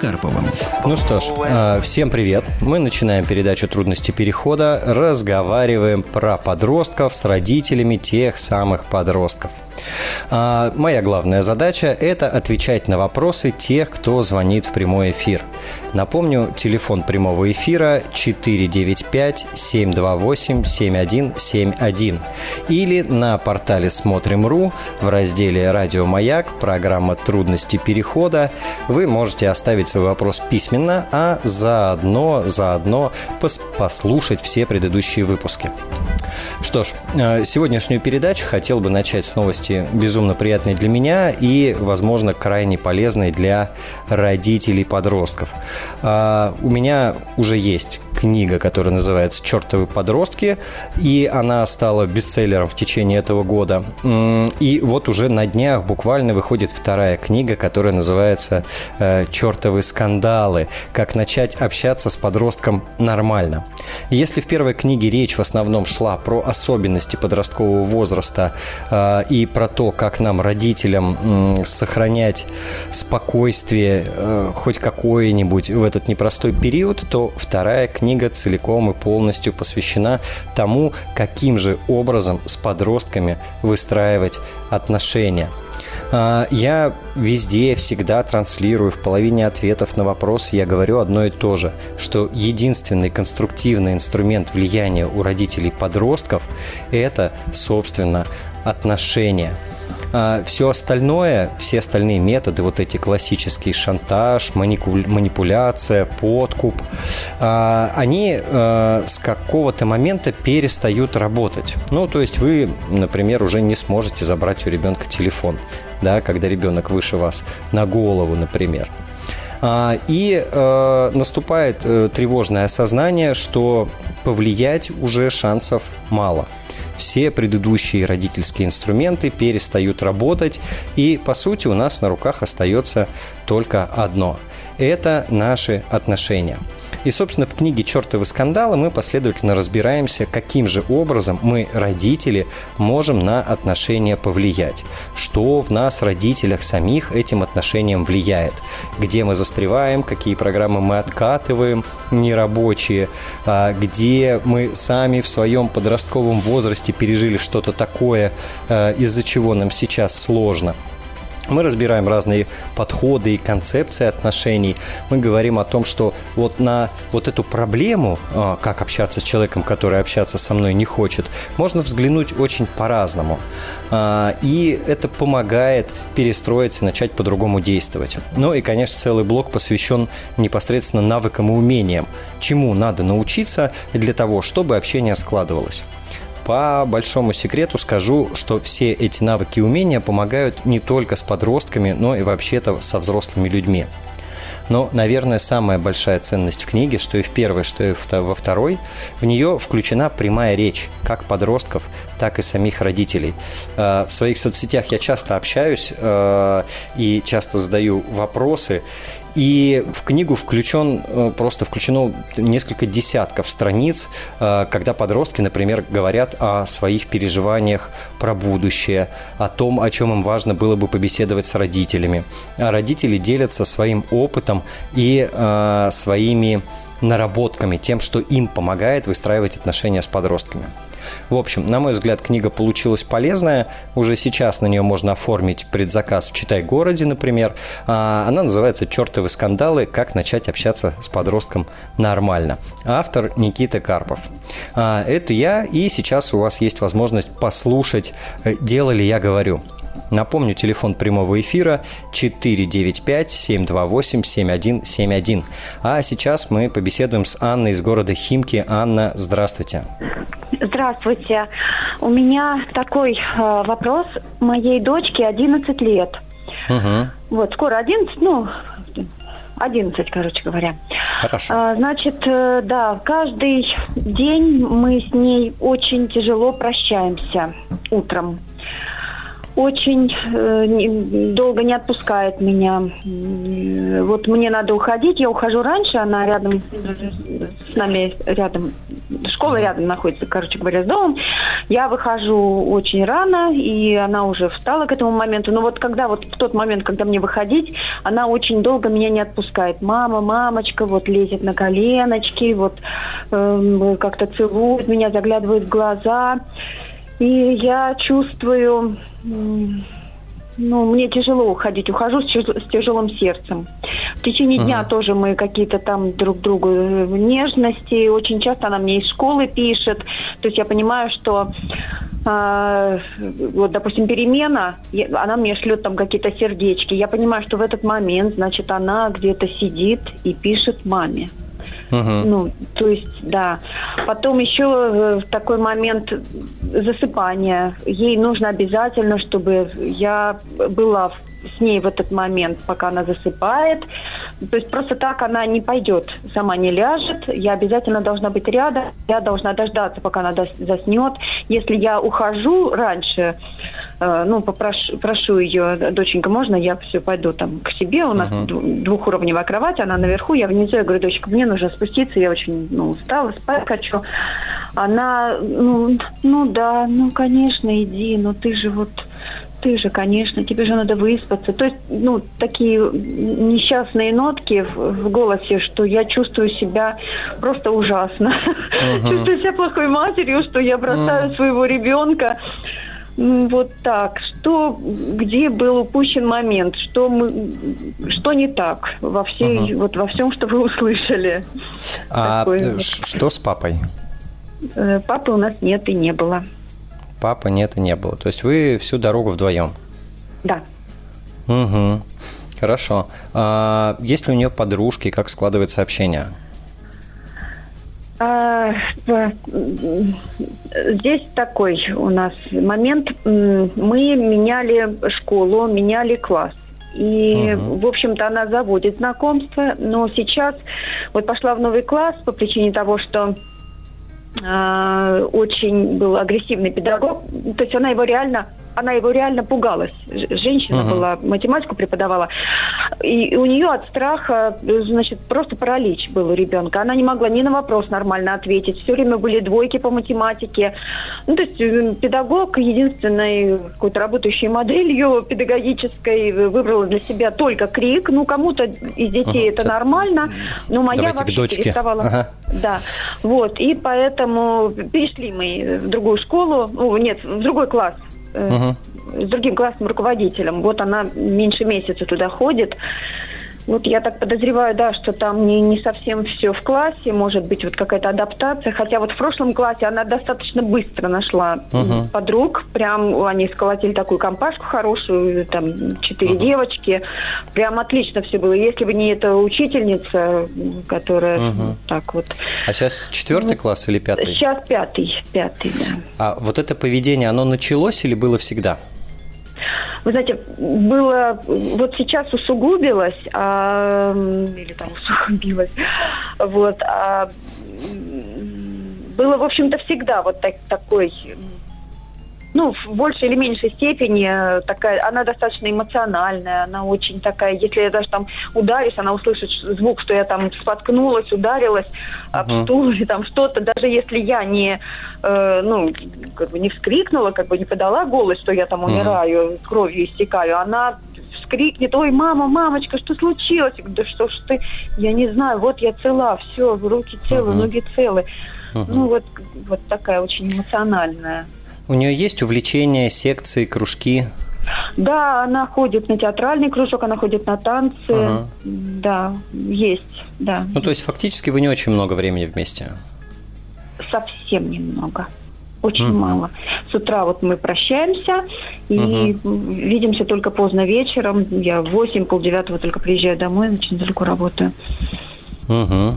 Карповым. Ну что ж, э, всем привет. Мы начинаем передачу «Трудности перехода». Разговариваем про подростков с родителями тех самых подростков. А, моя главная задача – это отвечать на вопросы тех, кто звонит в прямой эфир. Напомню, телефон прямого эфира 495-728-7171 или на портале «Смотрим.ру» в разделе «Радио Маяк» программа «Трудности перехода» вы можете оставить свой вопрос письменно, а заодно, заодно послушать все предыдущие выпуски. Что ж, э, сегодняшнюю передачу хотел бы начать с новости безумно приятной для меня и, возможно, крайне полезной для родителей подростков. А, у меня уже есть книга, которая называется «Чертовы подростки», и она стала бестселлером в течение этого года. И вот уже на днях буквально выходит вторая книга, которая называется э, «Чертовы скандалы. Как начать общаться с подростком нормально». Если в первой книге речь в основном шла про особенности подросткового возраста э, и про то, как нам, родителям, сохранять спокойствие э, хоть какое-нибудь в этот непростой период, то вторая книга целиком и полностью посвящена тому, каким же образом с подростками выстраивать отношения. А, я везде, всегда транслирую в половине ответов на вопросы, я говорю одно и то же, что единственный конструктивный инструмент влияния у родителей подростков – это, собственно, отношения – а, все остальное, все остальные методы, вот эти классические шантаж, манипуляция, подкуп, а, они а, с какого-то момента перестают работать. Ну, то есть вы, например, уже не сможете забрать у ребенка телефон, да, когда ребенок выше вас на голову, например. И э, наступает э, тревожное осознание, что повлиять уже шансов мало все предыдущие родительские инструменты перестают работать, и, по сути, у нас на руках остается только одно – это наши отношения – и, собственно, в книге «Чертовы скандалы» мы последовательно разбираемся, каким же образом мы, родители, можем на отношения повлиять. Что в нас, родителях самих, этим отношениям влияет. Где мы застреваем, какие программы мы откатываем, нерабочие, а, где мы сами в своем подростковом возрасте пережили что-то такое, а, из-за чего нам сейчас сложно – мы разбираем разные подходы и концепции отношений. Мы говорим о том, что вот на вот эту проблему, а, как общаться с человеком, который общаться со мной не хочет, можно взглянуть очень по-разному. А, и это помогает перестроиться, начать по-другому действовать. Ну и, конечно, целый блок посвящен непосредственно навыкам и умениям. Чему надо научиться для того, чтобы общение складывалось. По большому секрету скажу, что все эти навыки и умения помогают не только с подростками, но и вообще-то со взрослыми людьми. Но, наверное, самая большая ценность в книге, что и в первой, что и во второй, в нее включена прямая речь как подростков, так и самих родителей. Э, в своих соцсетях я часто общаюсь э, и часто задаю вопросы, и в книгу включен, э, просто включено несколько десятков страниц, э, когда подростки, например, говорят о своих переживаниях про будущее, о том, о чем им важно было бы побеседовать с родителями. А родители делятся своим опытом и э, своими наработками, тем, что им помогает выстраивать отношения с подростками. В общем, на мой взгляд, книга получилась полезная. Уже сейчас на нее можно оформить предзаказ в Читай-городе, например. А, она называется «Чертовы скандалы. Как начать общаться с подростком нормально». Автор Никита Карпов. А, это я, и сейчас у вас есть возможность послушать э, «Дело ли я говорю». Напомню, телефон прямого эфира 495-728-7171. А сейчас мы побеседуем с Анной из города Химки. Анна, здравствуйте. Здравствуйте. У меня такой э, вопрос. Моей дочке 11 лет. Угу. Вот, скоро 11, ну, 11, короче говоря. Хорошо. А, значит, э, да, каждый день мы с ней очень тяжело прощаемся утром. Очень э, долго не отпускает меня. Вот мне надо уходить, я ухожу раньше, она рядом с нами, рядом, школа рядом находится, короче говоря, с домом. Я выхожу очень рано, и она уже встала к этому моменту. Но вот когда вот в тот момент, когда мне выходить, она очень долго меня не отпускает. Мама, мамочка, вот лезет на коленочки, вот э, как-то целует меня, заглядывает в глаза. И я чувствую, ну, мне тяжело уходить, ухожу с, тяжелым сердцем. В течение дня тоже мы какие-то там друг другу э, нежности. Очень часто она мне из школы пишет. То есть я понимаю, что э, вот, допустим, перемена, она мне шлет там какие-то сердечки. Я понимаю, что в этот момент, значит, она где-то сидит и пишет маме. Uh-huh. Ну, то есть, да. Потом еще э, такой момент засыпания. Ей нужно обязательно, чтобы я была в с ней в этот момент, пока она засыпает. То есть просто так она не пойдет, сама не ляжет. Я обязательно должна быть рядом. Я должна дождаться, пока она заснет. Если я ухожу раньше, э, ну, попрошу прошу ее, доченька, можно я все пойду там к себе? У нас uh-huh. двухуровневая кровать, она наверху, я внизу. Я говорю, дочка, мне нужно спуститься, я очень ну, устала, спать хочу. Она, ну, ну да, ну, конечно, иди, но ты же вот ты же, конечно, тебе же надо выспаться. То есть, ну, такие несчастные нотки в, в голосе, что я чувствую себя просто ужасно. Uh-huh. Чувствую себя плохой матерью, что я бросаю uh-huh. своего ребенка. Вот так. Что, где был упущен момент? Что мы, что не так во всей, uh-huh. вот во всем, что вы услышали? А Такое что с папой? Э, папы у нас нет и не было папы нет и не было. То есть вы всю дорогу вдвоем? Да. Угу. Хорошо. А есть ли у нее подружки? Как складывается общение? А, здесь такой у нас момент. Мы меняли школу, меняли класс. И, угу. в общем-то, она заводит знакомство, но сейчас вот пошла в новый класс по причине того, что очень был агрессивный педагог. То есть она его реально она его реально пугалась. Женщина uh-huh. была, математику преподавала. И у нее от страха, значит, просто паралич был у ребенка. Она не могла ни на вопрос нормально ответить. Все время были двойки по математике. Ну, то есть педагог единственной какой-то работающей моделью педагогической выбрала для себя только крик. Ну, кому-то из детей uh-huh. это Сейчас. нормально, но моя Давайте вообще переставала. Ага. Да, вот. И поэтому перешли мы в другую школу, ну, нет, в другой класс с другим классным руководителем. Вот она меньше месяца туда ходит. Вот я так подозреваю, да, что там не, не совсем все в классе, может быть, вот какая-то адаптация. Хотя вот в прошлом классе она достаточно быстро нашла uh-huh. подруг. Прям они сколотили такую компашку хорошую, там четыре uh-huh. девочки. Прям отлично все было. Если бы не эта учительница, которая uh-huh. так вот. А сейчас четвертый вот. класс или пятый? Сейчас пятый, пятый, да. А вот это поведение, оно началось или было всегда? Вы знаете, было вот сейчас усугубилось, а, или там усугубилось, вот, а, было, в общем-то, всегда вот так, такой ну, в большей или меньшей степени э, такая, она достаточно эмоциональная, она очень такая, если я даже там ударюсь, она услышит звук, что я там споткнулась, ударилась об uh-huh. стул или там что-то, даже если я не, э, ну, как бы не вскрикнула, как бы не подала голос, что я там умираю, uh-huh. кровью истекаю, она вскрикнет, ой, мама, мамочка, что случилось? Да что ж ты, я не знаю, вот я цела, все, руки целы, uh-huh. ноги целы. Uh-huh. Ну, вот, вот такая очень эмоциональная. У нее есть увлечения, секции, кружки? Да, она ходит на театральный кружок, она ходит на танцы. Ага. Да, есть, да. Ну, то есть фактически вы не очень много времени вместе? Совсем немного. Очень угу. мало. С утра вот мы прощаемся и угу. видимся только поздно вечером. Я в 8, полдевятого только приезжаю домой, очень далеко работаю. Угу.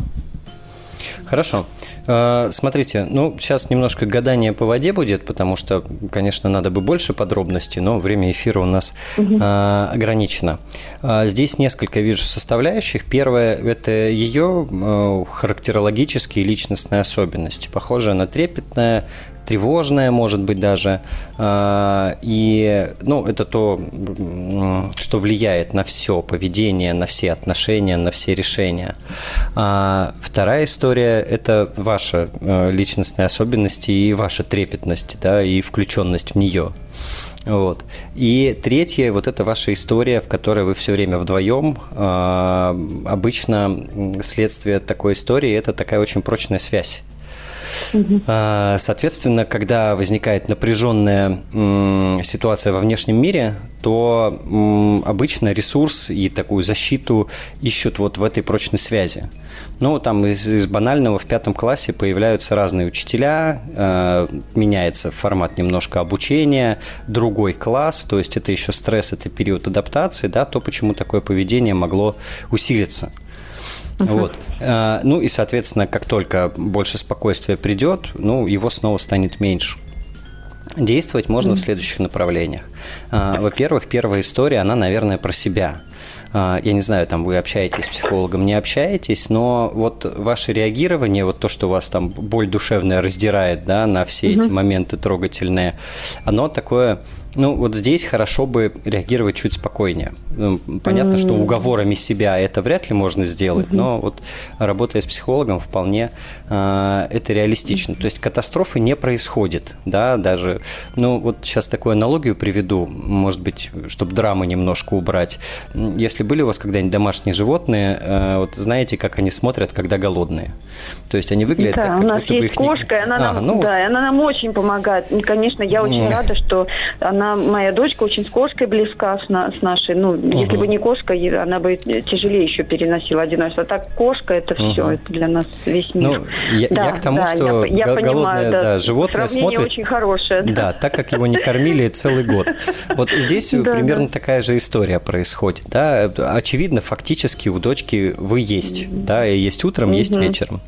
Хорошо. Э, смотрите, ну, сейчас немножко гадание по воде будет, потому что, конечно, надо бы больше подробностей, но время эфира у нас угу. ограничено. Э, здесь несколько вижу составляющих. Первое – это ее характерологические личностные особенности. Похоже на трепетная, тревожное, может быть, даже. А, и, ну, это то, что влияет на все поведение, на все отношения, на все решения. А вторая история – это ваша э, личностные особенности и ваша трепетность, да, и включенность в нее. Вот. И третье, вот это ваша история, в которой вы все время вдвоем. А, обычно следствие такой истории – это такая очень прочная связь а, соответственно, когда возникает напряженная ситуация во внешнем мире, то обычно ресурс и такую защиту ищут вот в этой прочной связи. Ну, там из, из банального в пятом классе появляются разные учителя, э, меняется формат немножко обучения, другой класс, то есть это еще стресс, это период адаптации, да, то, почему такое поведение могло усилиться. Uh-huh. Вот. А, ну и, соответственно, как только больше спокойствия придет, ну, его снова станет меньше. Действовать можно mm-hmm. в следующих направлениях. А, во-первых, первая история, она, наверное, про себя. А, я не знаю, там вы общаетесь с психологом, не общаетесь, но вот ваше реагирование, вот то, что у вас там боль душевная раздирает, да, на все mm-hmm. эти моменты трогательные, оно такое ну, вот здесь хорошо бы реагировать чуть спокойнее. Ну, понятно, mm-hmm. что уговорами себя это вряд ли можно сделать, mm-hmm. но вот работая с психологом вполне э, это реалистично. Mm-hmm. То есть катастрофы не происходит, да, даже, ну, вот сейчас такую аналогию приведу, может быть, чтобы драмы немножко убрать. Если были у вас когда-нибудь домашние животные, э, вот знаете, как они смотрят, когда голодные? То есть они выглядят да, так, как у нас будто есть бы их кошка, не... она, а, нам, ну, да, она нам очень помогает. И, конечно, я очень mm. рада, что она она, моя дочка очень с кошкой близка с, на, с нашей. Ну, угу. если бы не кошка, она бы тяжелее еще переносила одиночество. А так кошка это угу. все, это для нас весь мир. Ну, я, да, я к тому, да, что я, я голодное понимаю, да, да, животное смотрит... очень хорошее. Да. да, так как его не кормили целый год. Вот здесь примерно такая же история происходит. Да? Очевидно, фактически у дочки вы есть. Да, и есть утром, есть вечером.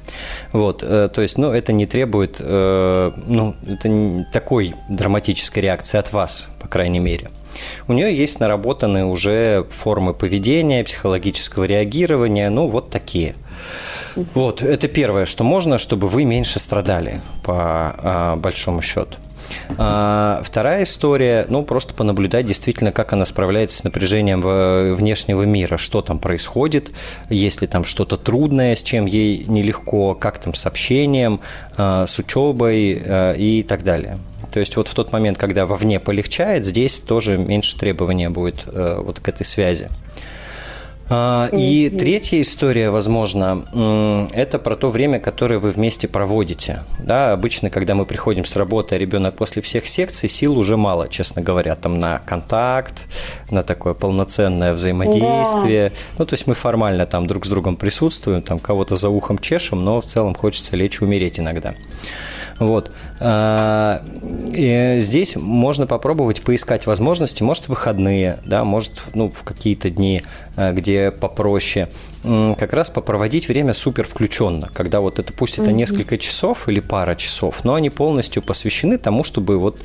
Вот, э, то есть, ну, это не требует, э, ну, это такой драматической реакции от вас по крайней мере. У нее есть наработанные уже формы поведения, психологического реагирования, ну вот такие. Вот, это первое, что можно, чтобы вы меньше страдали, по а, большому счету. А, вторая история, ну, просто понаблюдать действительно, как она справляется с напряжением внешнего мира, что там происходит, есть ли там что-то трудное, с чем ей нелегко, как там с общением, а, с учебой а, и так далее. То есть вот в тот момент, когда вовне полегчает, здесь тоже меньше требования будет э, вот к этой связи. А, и третья история, возможно, это про то время, которое вы вместе проводите. Да, обычно, когда мы приходим с работы, а ребенок после всех секций, сил уже мало, честно говоря, там на контакт, на такое полноценное взаимодействие. Да. Ну, то есть мы формально там друг с другом присутствуем, там кого-то за ухом чешем, но в целом хочется лечь и умереть иногда. Вот. А, и здесь можно попробовать поискать возможности, может, выходные, да, может, ну, в какие-то дни, а, где попроще, как раз попроводить время супер включенно, когда вот это, пусть это несколько часов или пара часов, но они полностью посвящены тому, чтобы вот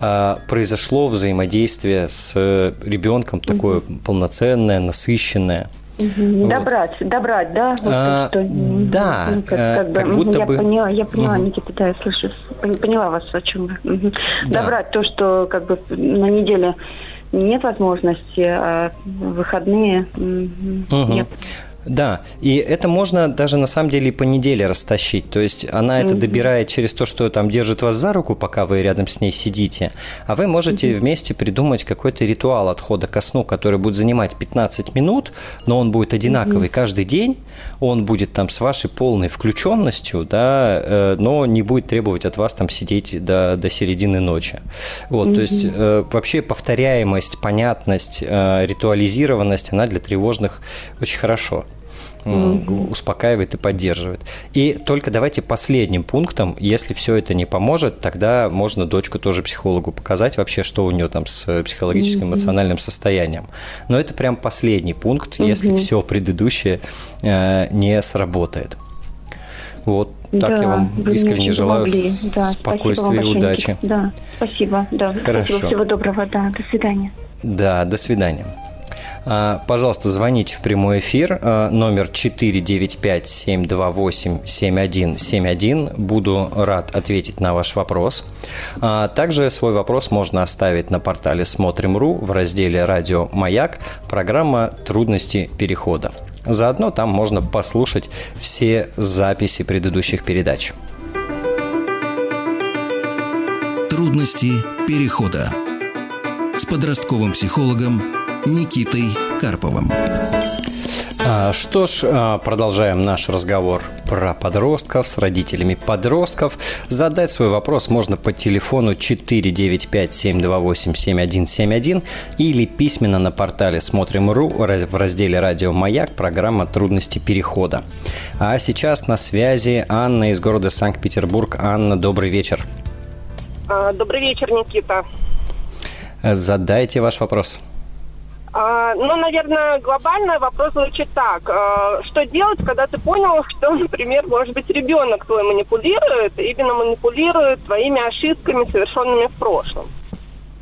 а, произошло взаимодействие с ребенком такое полноценное, насыщенное. Вот. Добрать, добрать, да? Вот а, что, да, ну, как, э, как, как будто я бы... Поняла, я поняла, угу. Никита, да, я слышу, поняла вас, о чем вы. Угу. Да. Добрать то, что как бы на неделе нет возможности, а выходные угу. нет. Да, и это можно даже на самом деле по неделе растащить. То есть она это добирает через то, что там держит вас за руку, пока вы рядом с ней сидите. А вы можете вместе придумать какой-то ритуал отхода ко сну, который будет занимать 15 минут, но он будет одинаковый каждый день. Он будет там с вашей полной включенностью, да, э, но не будет требовать от вас там сидеть до, до середины ночи. Вот, то есть э, вообще повторяемость, понятность, э, ритуализированность, она для тревожных очень хорошо mm-hmm. успокаивает и поддерживает. И только давайте последним пунктом, если все это не поможет, тогда можно дочку тоже психологу показать вообще, что у нее там с психологическим, mm-hmm. эмоциональным состоянием. Но это прям последний пункт, mm-hmm. если все предыдущее э, не сработает. Вот так да, я вам искренне желаю да, спокойствия и удачи. Да, спасибо. Да, Хорошо. Спасибо, всего доброго. Да, до свидания. Да, до свидания. А, пожалуйста, звоните в прямой эфир. А, номер 495-728-7171. Буду рад ответить на ваш вопрос. А, также свой вопрос можно оставить на портале «Смотрим.ру» в разделе «Радио Маяк» программа «Трудности перехода». Заодно там можно послушать все записи предыдущих передач. Трудности перехода с подростковым психологом Никитой Карповым. А, что ж, а, продолжаем наш разговор про подростков с родителями подростков. Задать свой вопрос можно по телефону 495-728-7171 или письменно на портале «Смотрим.ру» в разделе «Радио Маяк» программа «Трудности перехода». А сейчас на связи Анна из города Санкт-Петербург. Анна, добрый вечер. А, добрый вечер, Никита. Задайте ваш вопрос. А, ну, наверное, глобально вопрос звучит так. А, что делать, когда ты понял, что, например, может быть, ребенок твой манипулирует, именно манипулирует твоими ошибками, совершенными в прошлом?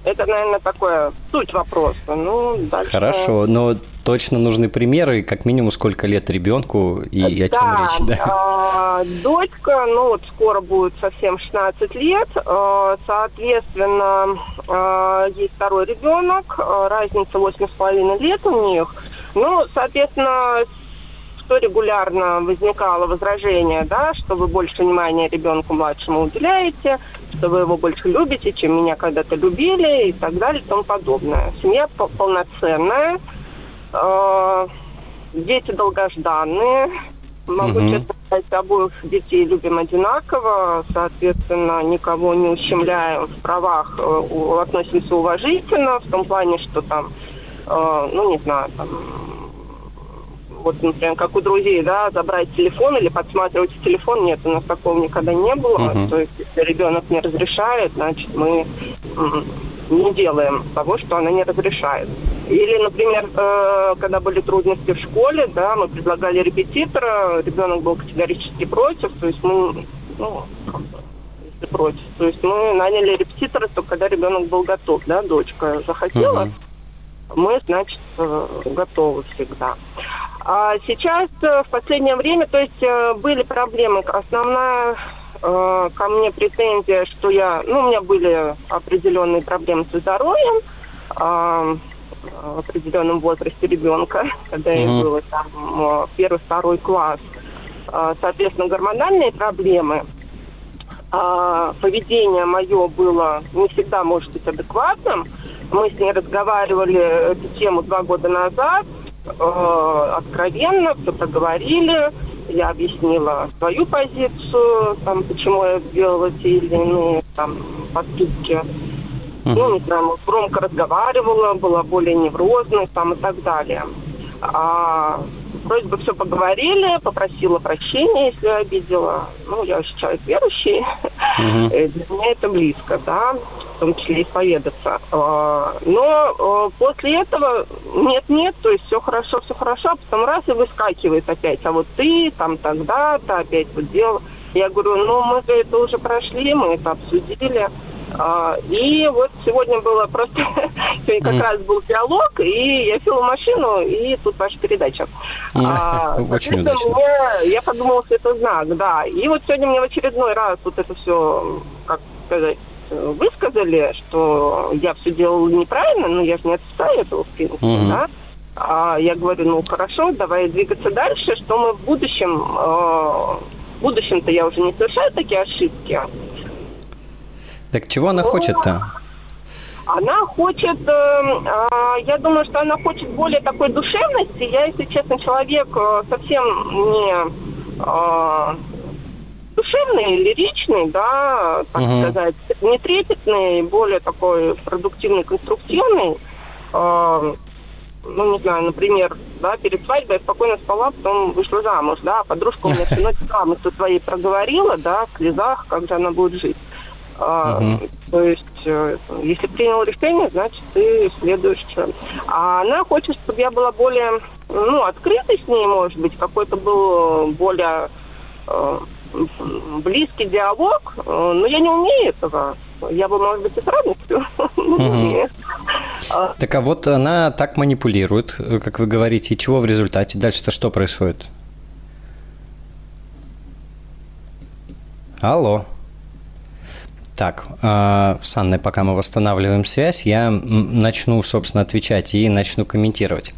Это, наверное, такое суть вопроса. Ну, дальше... Хорошо, но точно нужны примеры, как минимум сколько лет ребенку и о чем речь. Да, а, дочка, ну вот скоро будет совсем 16 лет, а, соответственно, а, есть второй ребенок, разница 8,5 лет у них. Ну, соответственно, что регулярно возникало возражение, да, что вы больше внимания ребенку младшему уделяете, что вы его больше любите, чем меня когда-то любили и так далее и тому подобное. Семья полноценная, дети долгожданные. Могу угу. честно сказать, обоих детей любим одинаково, соответственно, никого не ущемляем в правах, э, относимся уважительно, в том плане, что там, э, ну, не знаю, там, вот, например, как у друзей, да, забрать телефон или подсматривать телефон, нет, у нас такого никогда не было. Uh-huh. То есть, если ребенок не разрешает, значит, мы не делаем того, что она не разрешает. Или, например, э, когда были трудности в школе, да, мы предлагали репетитора, ребенок был категорически против, то есть мы, ну, против, то есть мы наняли репетитора только когда ребенок был готов, да, дочка захотела, uh-huh. мы, значит, э, готовы всегда. А сейчас, э, в последнее время, то есть были проблемы. Основная ко мне претензия, что я, ну, у меня были определенные проблемы со здоровьем, в определенном возрасте ребенка, когда mm-hmm. ей было там э, первый, второй класс. А, соответственно, гормональные проблемы, а, поведение мое было не всегда может быть адекватным. Мы с ней разговаривали эту тему два года назад, э, откровенно, все проговорили. Я объяснила свою позицию, там, почему я сделала те или иные там, поступки. Ну, не знаю, громко разговаривала, была более неврозной там и так далее. А, вроде бы все поговорили, попросила прощения, если обидела. Ну, я вообще человек верующий, uh-huh. для меня это близко, да, в том числе исповедаться. А, но а, после этого нет-нет, то есть все хорошо, все хорошо, а потом раз и выскакивает опять, а вот ты там тогда-то опять вот делал. Я говорю, ну мы это уже прошли, мы это обсудили. А, и вот сегодня было просто, сегодня как раз был диалог, и я села в машину, и тут ваша передача. А, Очень удачно. Мне, я подумала, что это знак, да. И вот сегодня мне в очередной раз вот это все, как сказать, высказали, что я все делала неправильно, но я же не отстаивала, в принципе, угу. да. А я говорю, ну хорошо, давай двигаться дальше, что мы в будущем, э, в будущем-то я уже не совершаю такие ошибки, так чего она хочет-то? Она хочет, э, э, я думаю, что она хочет более такой душевности. Я, если честно, человек э, совсем не э, душевный, лиричный, да, так uh-huh. сказать, не трепетный, более такой продуктивный, конструктивный. Э, ну, не знаю, например, да, перед свадьбой я спокойно спала, потом вышла замуж, да, подружка у меня всю ночь грамоту своей проговорила, да, в слезах, как же она будет жить. Uh-huh. То есть, э, если принял решение, значит, ты следуешь. А она хочет, чтобы я была более, ну, открытой с ней, может быть, какой-то был более, э, близкий диалог, э, но я не умею этого. Я бы, может быть, и с радостью, но а. Так а вот она так манипулирует, как вы говорите, и чего в результате? Дальше-то что происходит? Алло. Так, э, с Анной, пока мы восстанавливаем связь, я начну, собственно, отвечать и начну комментировать.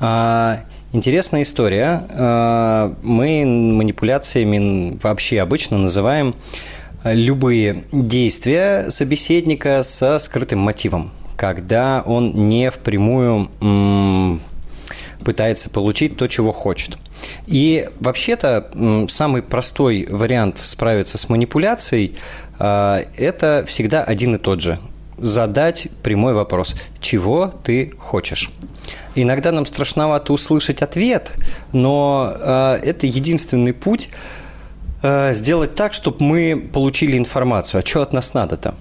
Э, интересная история. Э, мы манипуляциями вообще обычно называем любые действия собеседника со скрытым мотивом, когда он не впрямую пытается получить то, чего хочет. И вообще-то самый простой вариант справиться с манипуляцией а, – это всегда один и тот же. Задать прямой вопрос «Чего ты хочешь?». Иногда нам страшновато услышать ответ, но э, это единственный путь э, сделать так, чтобы мы получили информацию. А что от нас надо-то?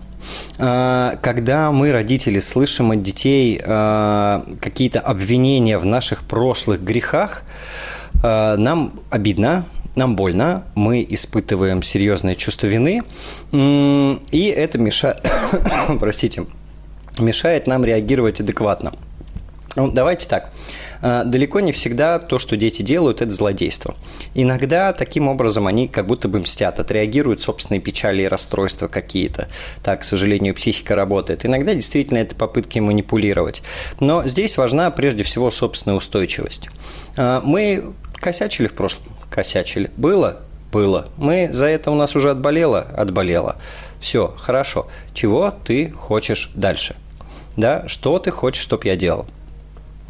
А, когда мы, родители, слышим от детей а, какие-то обвинения в наших прошлых грехах, а, нам обидно, нам больно, мы испытываем серьезное чувство вины, и это мешает, простите, мешает нам реагировать адекватно. Ну, давайте так. А, далеко не всегда то, что дети делают, это злодейство. Иногда таким образом они как будто бы мстят, отреагируют собственные печали и расстройства какие-то. Так, к сожалению, психика работает. Иногда действительно это попытки манипулировать. Но здесь важна прежде всего собственная устойчивость. А, мы косячили в прошлом? Косячили. Было? Было. Мы за это у нас уже отболело? Отболело. Все, хорошо. Чего ты хочешь дальше? Да, что ты хочешь, чтобы я делал?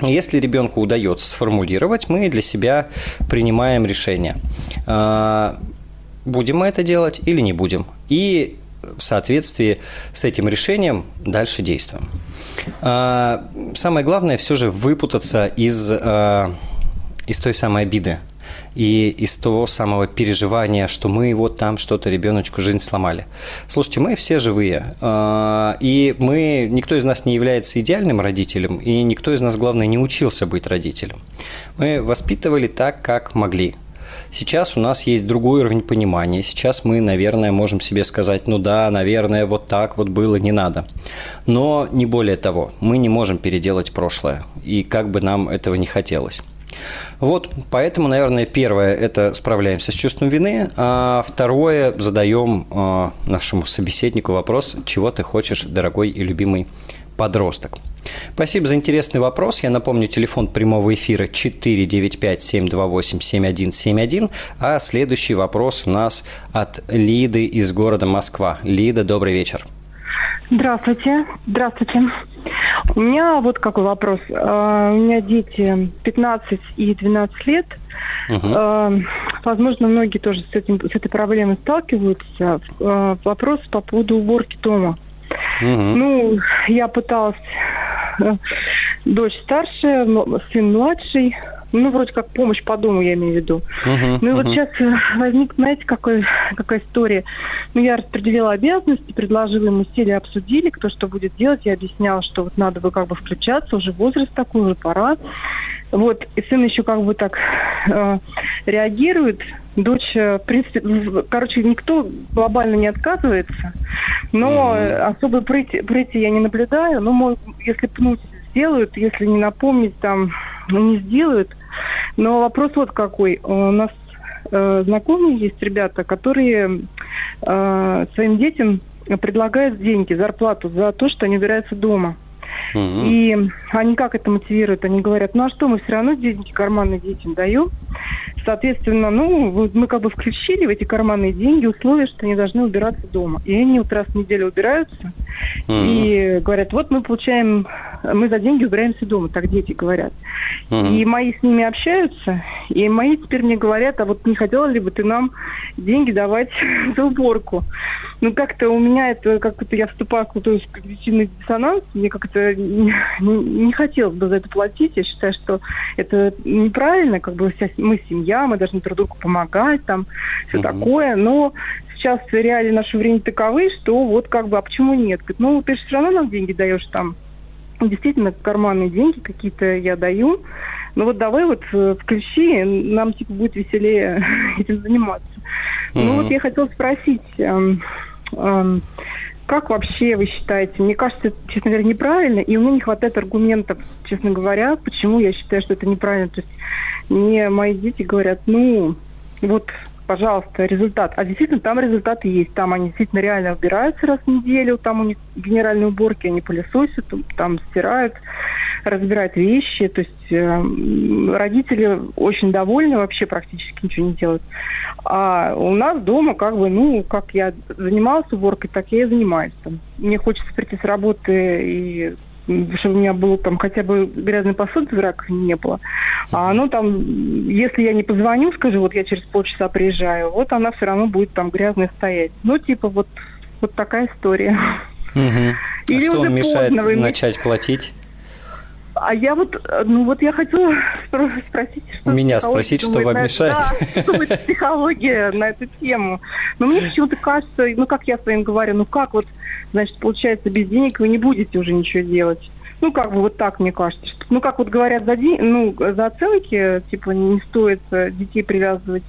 Если ребенку удается сформулировать, мы для себя принимаем решение, а, будем мы это делать или не будем. И в соответствии с этим решением дальше действуем. А, самое главное все же выпутаться из, а, из той самой обиды, и из того самого переживания, что мы вот там что-то ребеночку жизнь сломали. Слушайте, мы все живые, а, и мы, никто из нас не является идеальным родителем, и никто из нас, главное, не учился быть родителем. Мы воспитывали так, как могли. Сейчас у нас есть другой уровень понимания. Сейчас мы, наверное, можем себе сказать, ну да, наверное, вот так вот было, не надо. Но не более того, мы не можем переделать прошлое, и как бы нам этого не хотелось. Вот, поэтому, наверное, первое – это справляемся с чувством вины, а второе – задаем э, нашему собеседнику вопрос, чего ты хочешь, дорогой и любимый подросток. Спасибо за интересный вопрос. Я напомню, телефон прямого эфира 495-728-7171. А следующий вопрос у нас от Лиды из города Москва. Лида, добрый вечер. Здравствуйте. Здравствуйте. У меня вот какой вопрос. Uh, у меня дети 15 и 12 лет. Uh, возможно, многие тоже с, этим, с этой проблемой сталкиваются. Uh, вопрос по поводу уборки дома. Uh-huh. Ну, я пыталась... Дочь старшая, сын младший ну, вроде как помощь по дому, я имею в виду. Uh-huh, ну и uh-huh. вот сейчас э, возник, знаете, какой, какая история. Ну, я распределила обязанности, предложила ему, сели, обсудили, кто что будет делать. Я объясняла, что вот надо бы как бы включаться, уже возраст такой, уже пора. Вот, и сын еще как бы так э, реагирует. Дочь, э, в принципе, короче, никто глобально не отказывается, но mm-hmm. особо прыти, прыти я не наблюдаю. Но, мой, если пнуть, сделают, если не напомнить, там, не сделают. Но вопрос вот какой. У нас э, знакомые есть ребята, которые э, своим детям предлагают деньги, зарплату за то, что они убираются дома. Mm-hmm. И они как это мотивируют? Они говорят, ну а что, мы все равно деньги карманные детям даем. Соответственно, ну, мы как бы включили в эти карманные деньги условия, что они должны убираться дома. И они вот раз в неделю убираются mm-hmm. и говорят, вот мы получаем, мы за деньги убираемся дома, так дети говорят. Mm-hmm. И мои с ними общаются, и мои теперь мне говорят, а вот не хотела ли бы ты нам деньги давать за уборку? Ну, как-то у меня это, как-то я вступаю в какой-то когнитивный диссонанс, мне как-то не, не хотелось бы за это платить. Я считаю, что это неправильно, как бы вся, мы семья, мы должны друг другу помогать, там, все угу. такое. Но сейчас реалии нашего времени таковы, что вот как бы, а почему нет? Говорит, ну, ты же все равно нам деньги даешь там. Действительно, карманные деньги какие-то я даю. Ну вот давай вот э, включи, нам типа будет веселее этим заниматься. Ну вот я хотела спросить, эм, эм, как вообще вы считаете? Мне кажется, честно говоря, неправильно, и у меня не хватает аргументов, честно говоря, почему я считаю, что это неправильно. То есть мне мои дети говорят, ну, вот, пожалуйста, результат. А действительно, там результаты есть. Там они действительно реально убираются раз в неделю, там у них генеральные уборки, они пылесосят, там стирают разбирать вещи. То есть э, родители очень довольны, вообще практически ничего не делают. А у нас дома как бы, ну, как я занималась уборкой, так я и занимаюсь. Там. Мне хочется прийти с работы и чтобы у меня было там хотя бы грязной посуды в раковине не было. А оно там, если я не позвоню, скажу, вот я через полчаса приезжаю, вот она все равно будет там грязная стоять. Ну, типа вот, вот такая история. Угу. А Или что вам мешает поздно, начать платить? А я вот, ну вот я хотела спросить, что Меня спросить, что вам мешает? Да, что психология на эту тему. Но мне почему-то кажется, ну как я своим говорю, ну как вот, значит, получается, без денег вы не будете уже ничего делать. Ну, как бы вот так, мне кажется. Что, ну, как вот говорят, за, день, ну, за оценки, типа, не стоит э, детей привязывать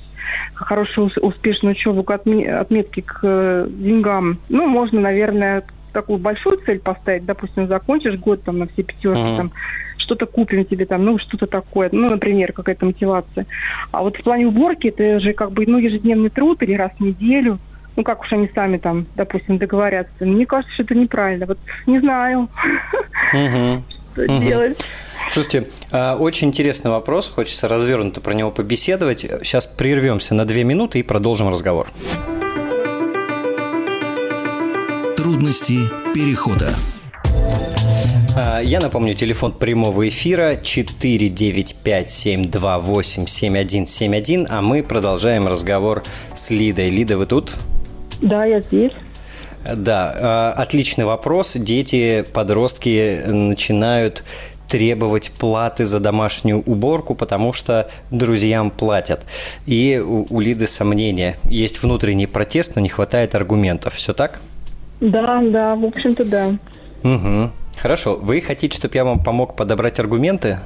к хорошей, успешной учебу, к отметке к э, деньгам. Ну, можно, наверное, такую большую цель поставить, допустим, закончишь год там на все пятерки, uh-huh. там что-то купим тебе там, ну, что-то такое, ну, например, какая-то мотивация. А вот в плане уборки это же как бы, ну, ежедневный труд или раз в неделю, ну, как уж они сами там, допустим, договорятся. Мне кажется, что это неправильно. Вот не знаю, что делать. Слушайте, а, очень интересный вопрос, хочется развернуто про него побеседовать. Сейчас прервемся на две минуты и продолжим разговор. Трудности перехода. А, я напомню, телефон прямого эфира 495-728-7171, а мы продолжаем разговор с Лидой. Лида, вы тут? Да, я здесь. Да, а, отличный вопрос. Дети, подростки начинают требовать платы за домашнюю уборку, потому что друзьям платят. И у, у Лиды сомнения. Есть внутренний протест, но не хватает аргументов. Все так? Да, да, в общем-то, да. Угу. Хорошо. Вы хотите, чтобы я вам помог подобрать аргументы?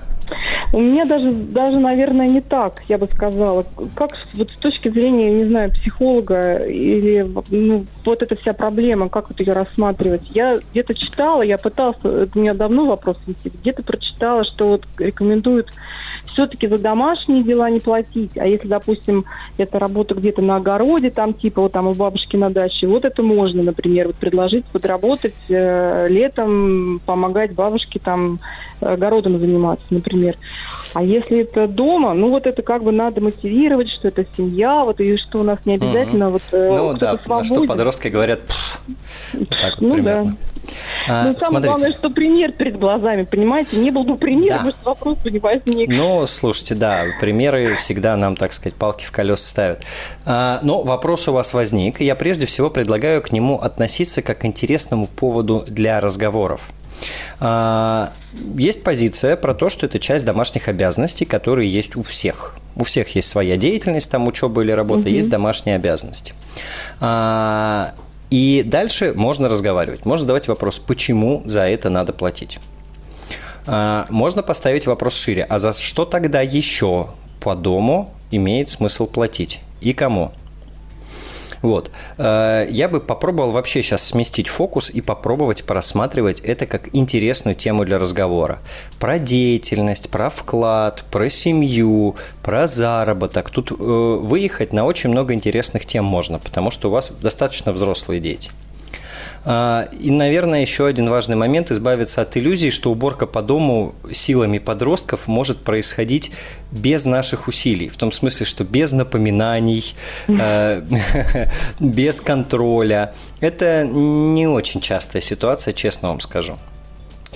У меня даже, даже, наверное, не так, я бы сказала. Как вот с точки зрения, не знаю, психолога или ну, вот эта вся проблема, как вот ее рассматривать? Я где-то читала, я пыталась, это у меня давно вопрос висит, где-то прочитала, что вот рекомендуют все-таки за домашние дела не платить. А если, допустим, это работа где-то на огороде, там типа вот там у бабушки на даче, вот это можно, например, вот предложить подработать э, летом, помогать бабушке там огородом заниматься, например. А если это дома, ну вот это как бы надо мотивировать, что это семья, вот и что у нас не обязательно угу. вот э, Ну да, свободен. на что подростки говорят, так ну, примерно. Да. А, ну, самое смотрите. главное, что пример перед глазами, понимаете? Не был бы пример, да. может, вопрос бы не возник. Ну, слушайте, да, примеры всегда нам, так сказать, палки в колеса ставят. А, но вопрос у вас возник, и я прежде всего предлагаю к нему относиться как к интересному поводу для разговоров. А, есть позиция про то, что это часть домашних обязанностей, которые есть у всех. У всех есть своя деятельность, там учеба или работа, угу. есть домашние обязанности. И дальше можно разговаривать. Можно задавать вопрос, почему за это надо платить. А, можно поставить вопрос шире, а за что тогда еще по дому имеет смысл платить? И кому? Вот. Э, я бы попробовал вообще сейчас сместить фокус и попробовать просматривать это как интересную тему для разговора. Про деятельность, про вклад, про семью, про заработок. Тут э, выехать на очень много интересных тем можно, потому что у вас достаточно взрослые дети. А, и, наверное, еще один важный момент – избавиться от иллюзий, что уборка по дому силами подростков может происходить без наших усилий. В том смысле, что без напоминаний, э, без контроля. Это не очень частая ситуация, честно вам скажу.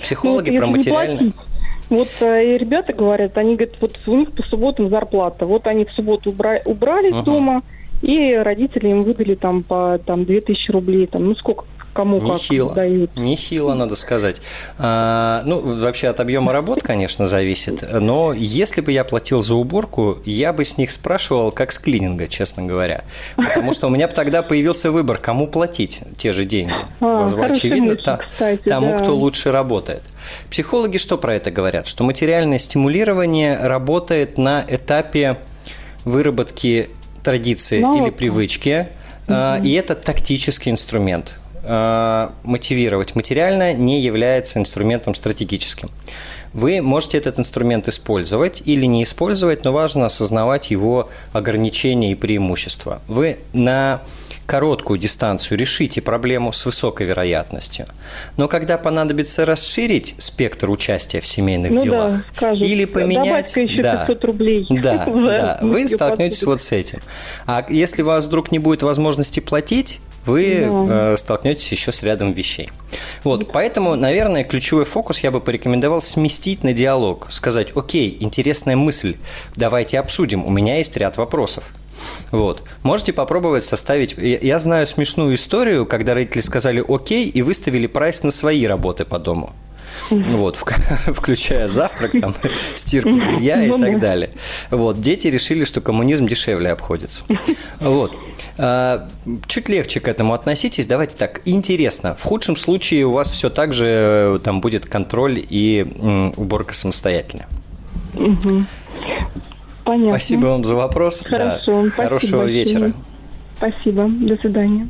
Психологи ну, про материальное... Вот э, и ребята говорят, они говорят, вот у них по субботам зарплата. Вот они в субботу убрали, убрались uh-huh. дома, и родители им выдали там по там, 2000 рублей. Там, ну, сколько кому Нехило. как дают. Нехило, надо сказать. А, ну, вообще от объема работ, конечно, зависит. Но если бы я платил за уборку, я бы с них спрашивал, как с клининга, честно говоря. Потому что у меня бы тогда появился выбор, кому платить те же деньги. А, Очевидно, мысль, та, кстати, тому, да. кто лучше работает. Психологи что про это говорят? Что материальное стимулирование работает на этапе выработки традиции ну, или привычки, угу. и это тактический инструмент. Мотивировать материально не является инструментом стратегическим. Вы можете этот инструмент использовать или не использовать, но важно осознавать его ограничения и преимущества. Вы на короткую дистанцию решите проблему с высокой вероятностью. Но когда понадобится расширить спектр участия в семейных ну делах да, скажут, или поменять... еще да, 500 рублей. Да, да, вы столкнетесь вот с этим. А если у вас вдруг не будет возможности платить, вы да. э, столкнетесь еще с рядом вещей. Вот, поэтому, наверное, ключевой фокус я бы порекомендовал сместить на диалог, сказать, окей, интересная мысль, давайте обсудим, у меня есть ряд вопросов. Вот. Можете попробовать составить... Я знаю смешную историю, когда родители сказали «Окей» и выставили прайс на свои работы по дому. Вот, включая завтрак, там, стирку белья и ну так далее. Вот, дети решили, что коммунизм дешевле обходится. Вот. А, чуть легче к этому относитесь. Давайте так. Интересно. В худшем случае у вас все так же э, там будет контроль и уборка самостоятельно. Понятно. Спасибо вам за вопрос. Хорошо. Да. Хорошего большое. вечера. Спасибо. До свидания.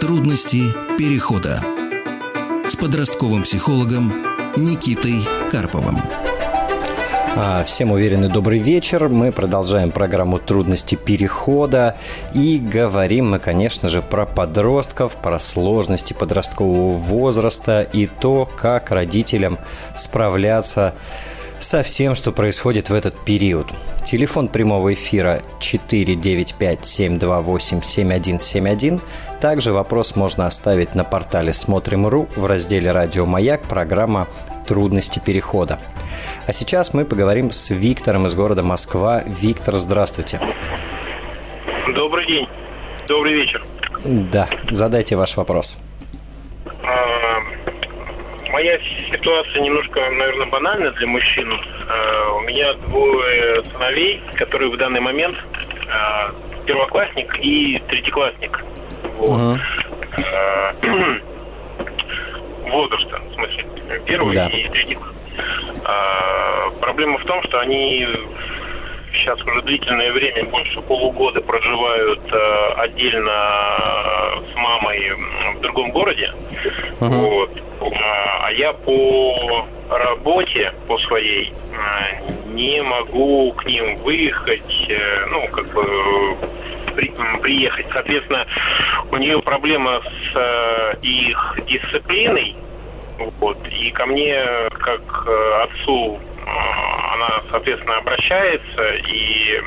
Трудности перехода подростковым психологом Никитой Карповым. А, всем уверенный добрый вечер. Мы продолжаем программу «Трудности перехода» и говорим мы, конечно же, про подростков, про сложности подросткового возраста и то, как родителям справляться с со всем, что происходит в этот период. Телефон прямого эфира 495-728-7171. Также вопрос можно оставить на портале «Смотрим.ру» в разделе «Радио Маяк» программа «Трудности перехода». А сейчас мы поговорим с Виктором из города Москва. Виктор, здравствуйте. Добрый день. Добрый вечер. Да, задайте ваш вопрос. А, Моя ситуация немножко, наверное, банальна для мужчин. Э, у меня двое сыновей, которые в данный момент э, первоклассник и третьеклассник. Вот. Uh-huh. Возраста, в смысле, первый да. и третий. Проблема в том, что они сейчас уже длительное время, больше полугода проживают э, отдельно с мамой в другом городе. Uh-huh. Вот. А, а я по работе, по своей, э, не могу к ним выехать, э, ну, как бы при, приехать. Соответственно, у нее проблема с э, их дисциплиной, вот, и ко мне, как отцу, она, соответственно, обращается, и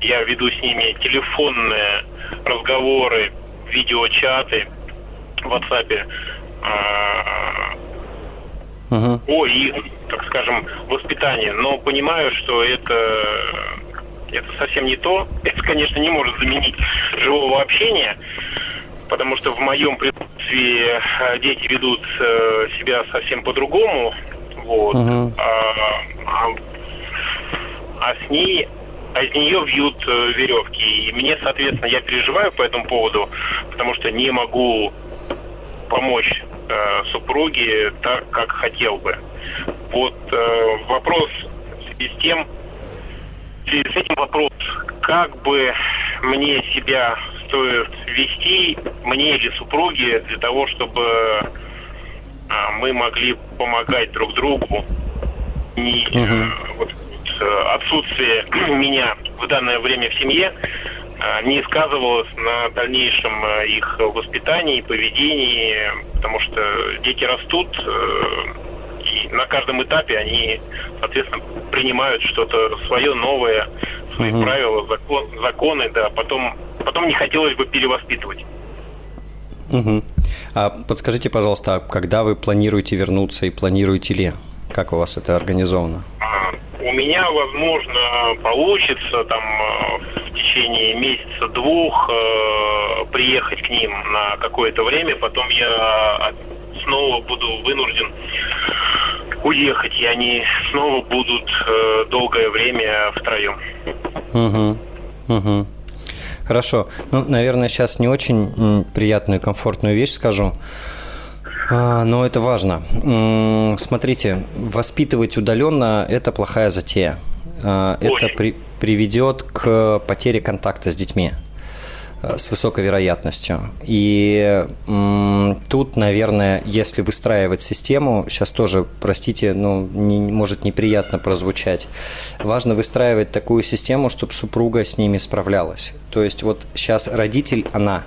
я веду с ними телефонные разговоры, видеочаты в WhatsApp uh-huh. о их, так скажем, воспитании. Но понимаю, что это, это совсем не то. Это, конечно, не может заменить живого общения, потому что в моем присутствии э, дети ведут э, себя совсем по-другому. Вот. Uh-huh. А, а, с ней а из нее вьют э, веревки. И мне, соответственно, я переживаю по этому поводу, потому что не могу помочь э, супруге так, как хотел бы. Вот э, вопрос с тем, с этим вопрос, как бы мне себя стоит вести, мне или супруге, для того, чтобы мы могли помогать друг другу. Не, uh-huh. вот, э, отсутствие меня в данное время в семье а, не сказывалось на дальнейшем э, их воспитании, поведении, потому что дети растут, э, и на каждом этапе они, соответственно, принимают что-то свое новое, свои угу. правила, закон, законы, да, потом, потом не хотелось бы перевоспитывать. Угу. А подскажите, пожалуйста, а когда вы планируете вернуться и планируете ли? Как у вас это организовано? А, у меня, возможно, получится там э, течение месяца-двух э, приехать к ним на какое-то время, потом я снова буду вынужден уехать, и они снова будут э, долгое время втроем. Угу, угу. Хорошо. Ну, наверное, сейчас не очень приятную комфортную вещь скажу. А, но это важно. Смотрите, воспитывать удаленно – это плохая затея. А, это, при, приведет к потере контакта с детьми с высокой вероятностью. И м, тут, наверное, если выстраивать систему, сейчас тоже, простите, ну, не, может неприятно прозвучать, важно выстраивать такую систему, чтобы супруга с ними справлялась. То есть вот сейчас родитель, она,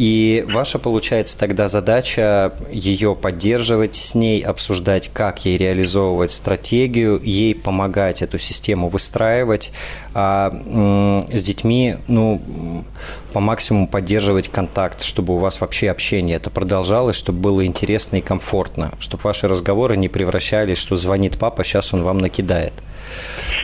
и ваша, получается, тогда задача ее поддерживать с ней, обсуждать, как ей реализовывать стратегию, ей помогать эту систему выстраивать, а с детьми, ну, по максимуму поддерживать контакт, чтобы у вас вообще общение это продолжалось, чтобы было интересно и комфортно, чтобы ваши разговоры не превращались, что звонит папа, сейчас он вам накидает.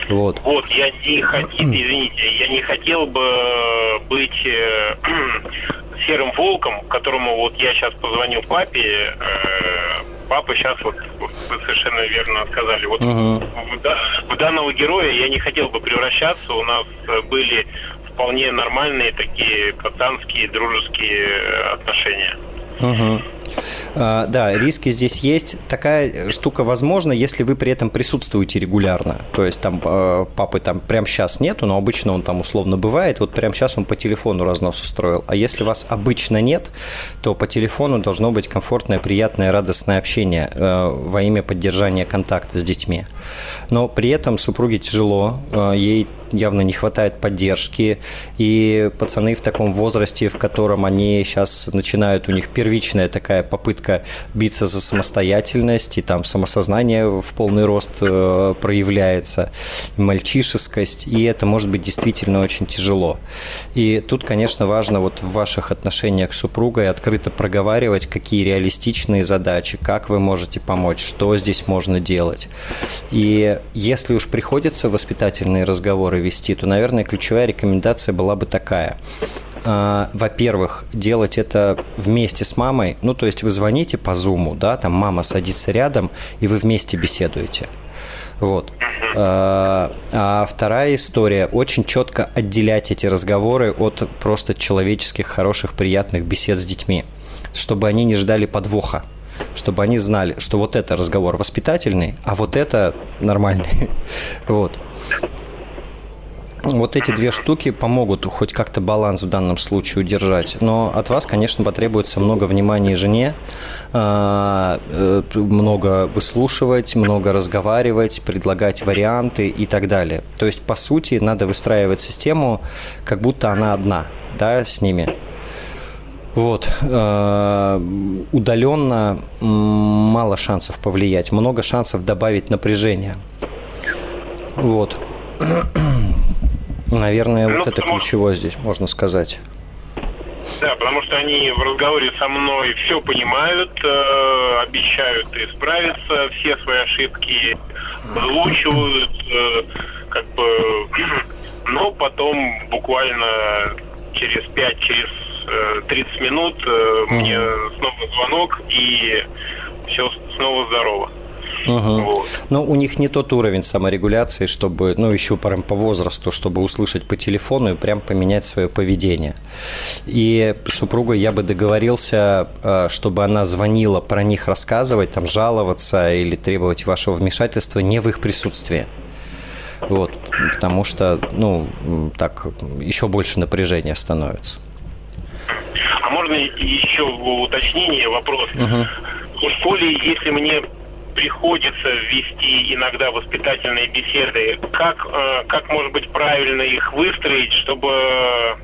Вот. Вот, я не хотел, извините, я не хотел бы быть э, серым волком, которому вот я сейчас позвоню папе, э, папа сейчас вот, вы совершенно верно сказали, вот uh-huh. в, в данного героя я не хотел бы превращаться, у нас были вполне нормальные такие пацанские дружеские отношения. А, да, риски здесь есть. Такая штука возможна, если вы при этом присутствуете регулярно. То есть там а, папы там прямо сейчас нету, но обычно он там условно бывает. Вот прямо сейчас он по телефону разнос устроил. А если вас обычно нет, то по телефону должно быть комфортное, приятное, радостное общение э, во имя поддержания контакта с детьми. Но при этом супруге тяжело, э, ей явно не хватает поддержки, и пацаны в таком возрасте, в котором они сейчас начинают, у них первичная такая попытка биться за самостоятельность, и там самосознание в полный рост э, проявляется, мальчишескость, и это может быть действительно очень тяжело. И тут, конечно, важно вот в ваших отношениях с супругой открыто проговаривать, какие реалистичные задачи, как вы можете помочь, что здесь можно делать. И если уж приходится воспитательные разговоры вести, то, наверное, ключевая рекомендация была бы такая. А, во-первых, делать это вместе с мамой. Ну, то есть вы звоните по зуму, да, там мама садится рядом, и вы вместе беседуете. Вот. А, а вторая история очень четко отделять эти разговоры от просто человеческих, хороших, приятных бесед с детьми, чтобы они не ждали подвоха чтобы они знали, что вот это разговор воспитательный, а вот это нормальный. Вот. Вот эти две штуки помогут хоть как-то баланс в данном случае удержать. Но от вас, конечно, потребуется много внимания жене, а, э, много выслушивать, много разговаривать, предлагать варианты и так далее. То есть, по сути, надо выстраивать систему, как будто она одна, да, с ними. Вот. Э, удаленно мало шансов повлиять, много шансов добавить напряжения. Вот. Наверное, ну, вот это ключевое здесь, можно сказать. Да, потому что они в разговоре со мной все понимают, э, обещают исправиться, все свои ошибки озвучивают, э, как бы, но потом буквально через 5, через э, 30 минут э, мне снова звонок и все снова здорово. Угу. Вот. Но у них не тот уровень саморегуляции, чтобы, ну, еще прям по возрасту, чтобы услышать по телефону и прям поменять свое поведение. И супругой я бы договорился, э, чтобы она звонила про них рассказывать, там, жаловаться или требовать вашего вмешательства не в их присутствии. Вот, потому что, ну, так, еще больше напряжения становится. А можно еще уточнение, вопрос? Угу. Школе, если мне приходится вести иногда воспитательные беседы. Как, э, как может быть правильно их выстроить, чтобы э,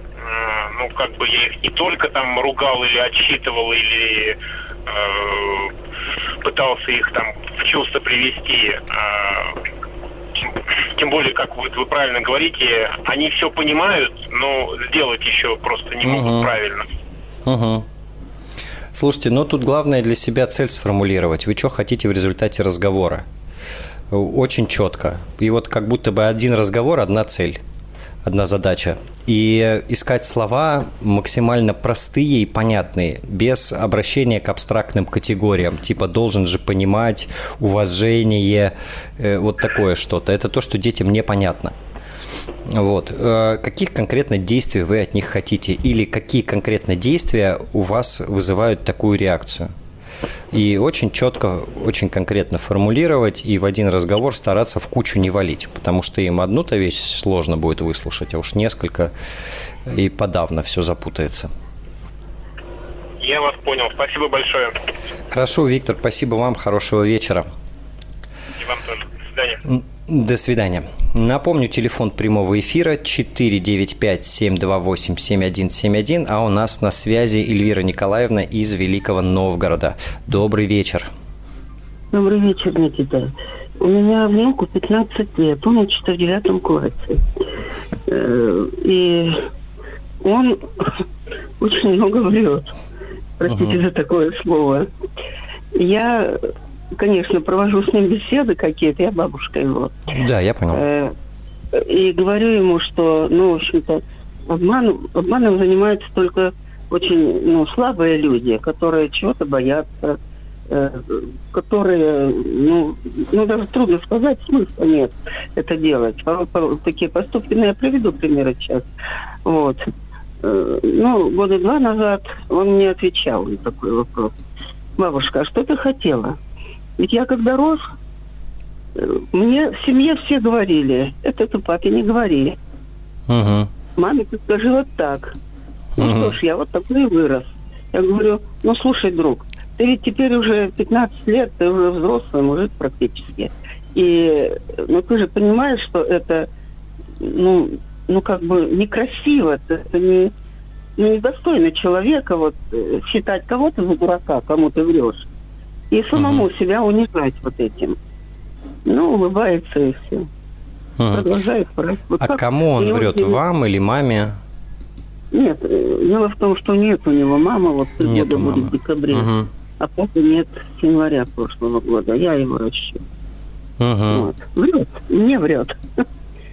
ну, как бы я их не только там ругал или отсчитывал, или э, пытался их там в чувство привести. Э, тем более, как вот вы правильно говорите, они все понимают, но сделать еще просто не могут uh-huh. правильно. Uh-huh. Слушайте, ну тут главное для себя цель сформулировать. Вы что хотите в результате разговора? Очень четко. И вот как будто бы один разговор, одна цель одна задача. И искать слова максимально простые и понятные, без обращения к абстрактным категориям, типа должен же понимать, уважение, э, вот такое что-то. Это то, что детям непонятно. Вот. Э, каких конкретно действий вы от них хотите? Или какие конкретно действия у вас вызывают такую реакцию? И очень четко, очень конкретно формулировать и в один разговор стараться в кучу не валить, потому что им одну-то вещь сложно будет выслушать, а уж несколько и подавно все запутается. Я вас понял. Спасибо большое. Хорошо, Виктор, спасибо вам. Хорошего вечера. И вам тоже. До свидания. До свидания. Напомню, телефон прямого эфира 495-728-7171, а у нас на связи Эльвира Николаевна из Великого Новгорода. Добрый вечер. Добрый вечер, Никита. У меня внуку 15 лет, он учится в девятом классе. Э, и он очень много врет. Простите uh-huh. за такое слово. Я конечно, провожу с ним беседы какие-то, я бабушка его. Да, я понял. Э, и говорю ему, что, ну, в общем-то, обман, обманом занимаются только очень ну, слабые люди, которые чего-то боятся, э, которые, ну, ну, даже трудно сказать, смысла нет это делать. Такие поступки, ну, я приведу примеры сейчас. Вот. Э, ну, года два назад он мне отвечал на такой вопрос. Бабушка, а что ты хотела? Ведь я когда рос, э, мне в семье все говорили, это ты папе не говори. Угу. Маме ты скажи вот так. Ну угу. что ж, я вот такой и вырос. Я говорю, ну слушай, друг, ты ведь теперь уже 15 лет, ты уже взрослый мужик практически. И ну ты же понимаешь, что это ну, ну как бы некрасиво, это не, ну, недостойно человека вот э, считать кого-то за дурака, кому ты врешь и самому угу. себя унижать вот этим. Ну, улыбается и все. Угу. Продолжает врать. Вот а кому он врет, он... вам или маме? Нет, э, дело в том, что нет у него мамы, вот нет года будет в декабре. Угу. А папы нет с января прошлого года. Я его ращу. Угу. Вот. Врет, не врет.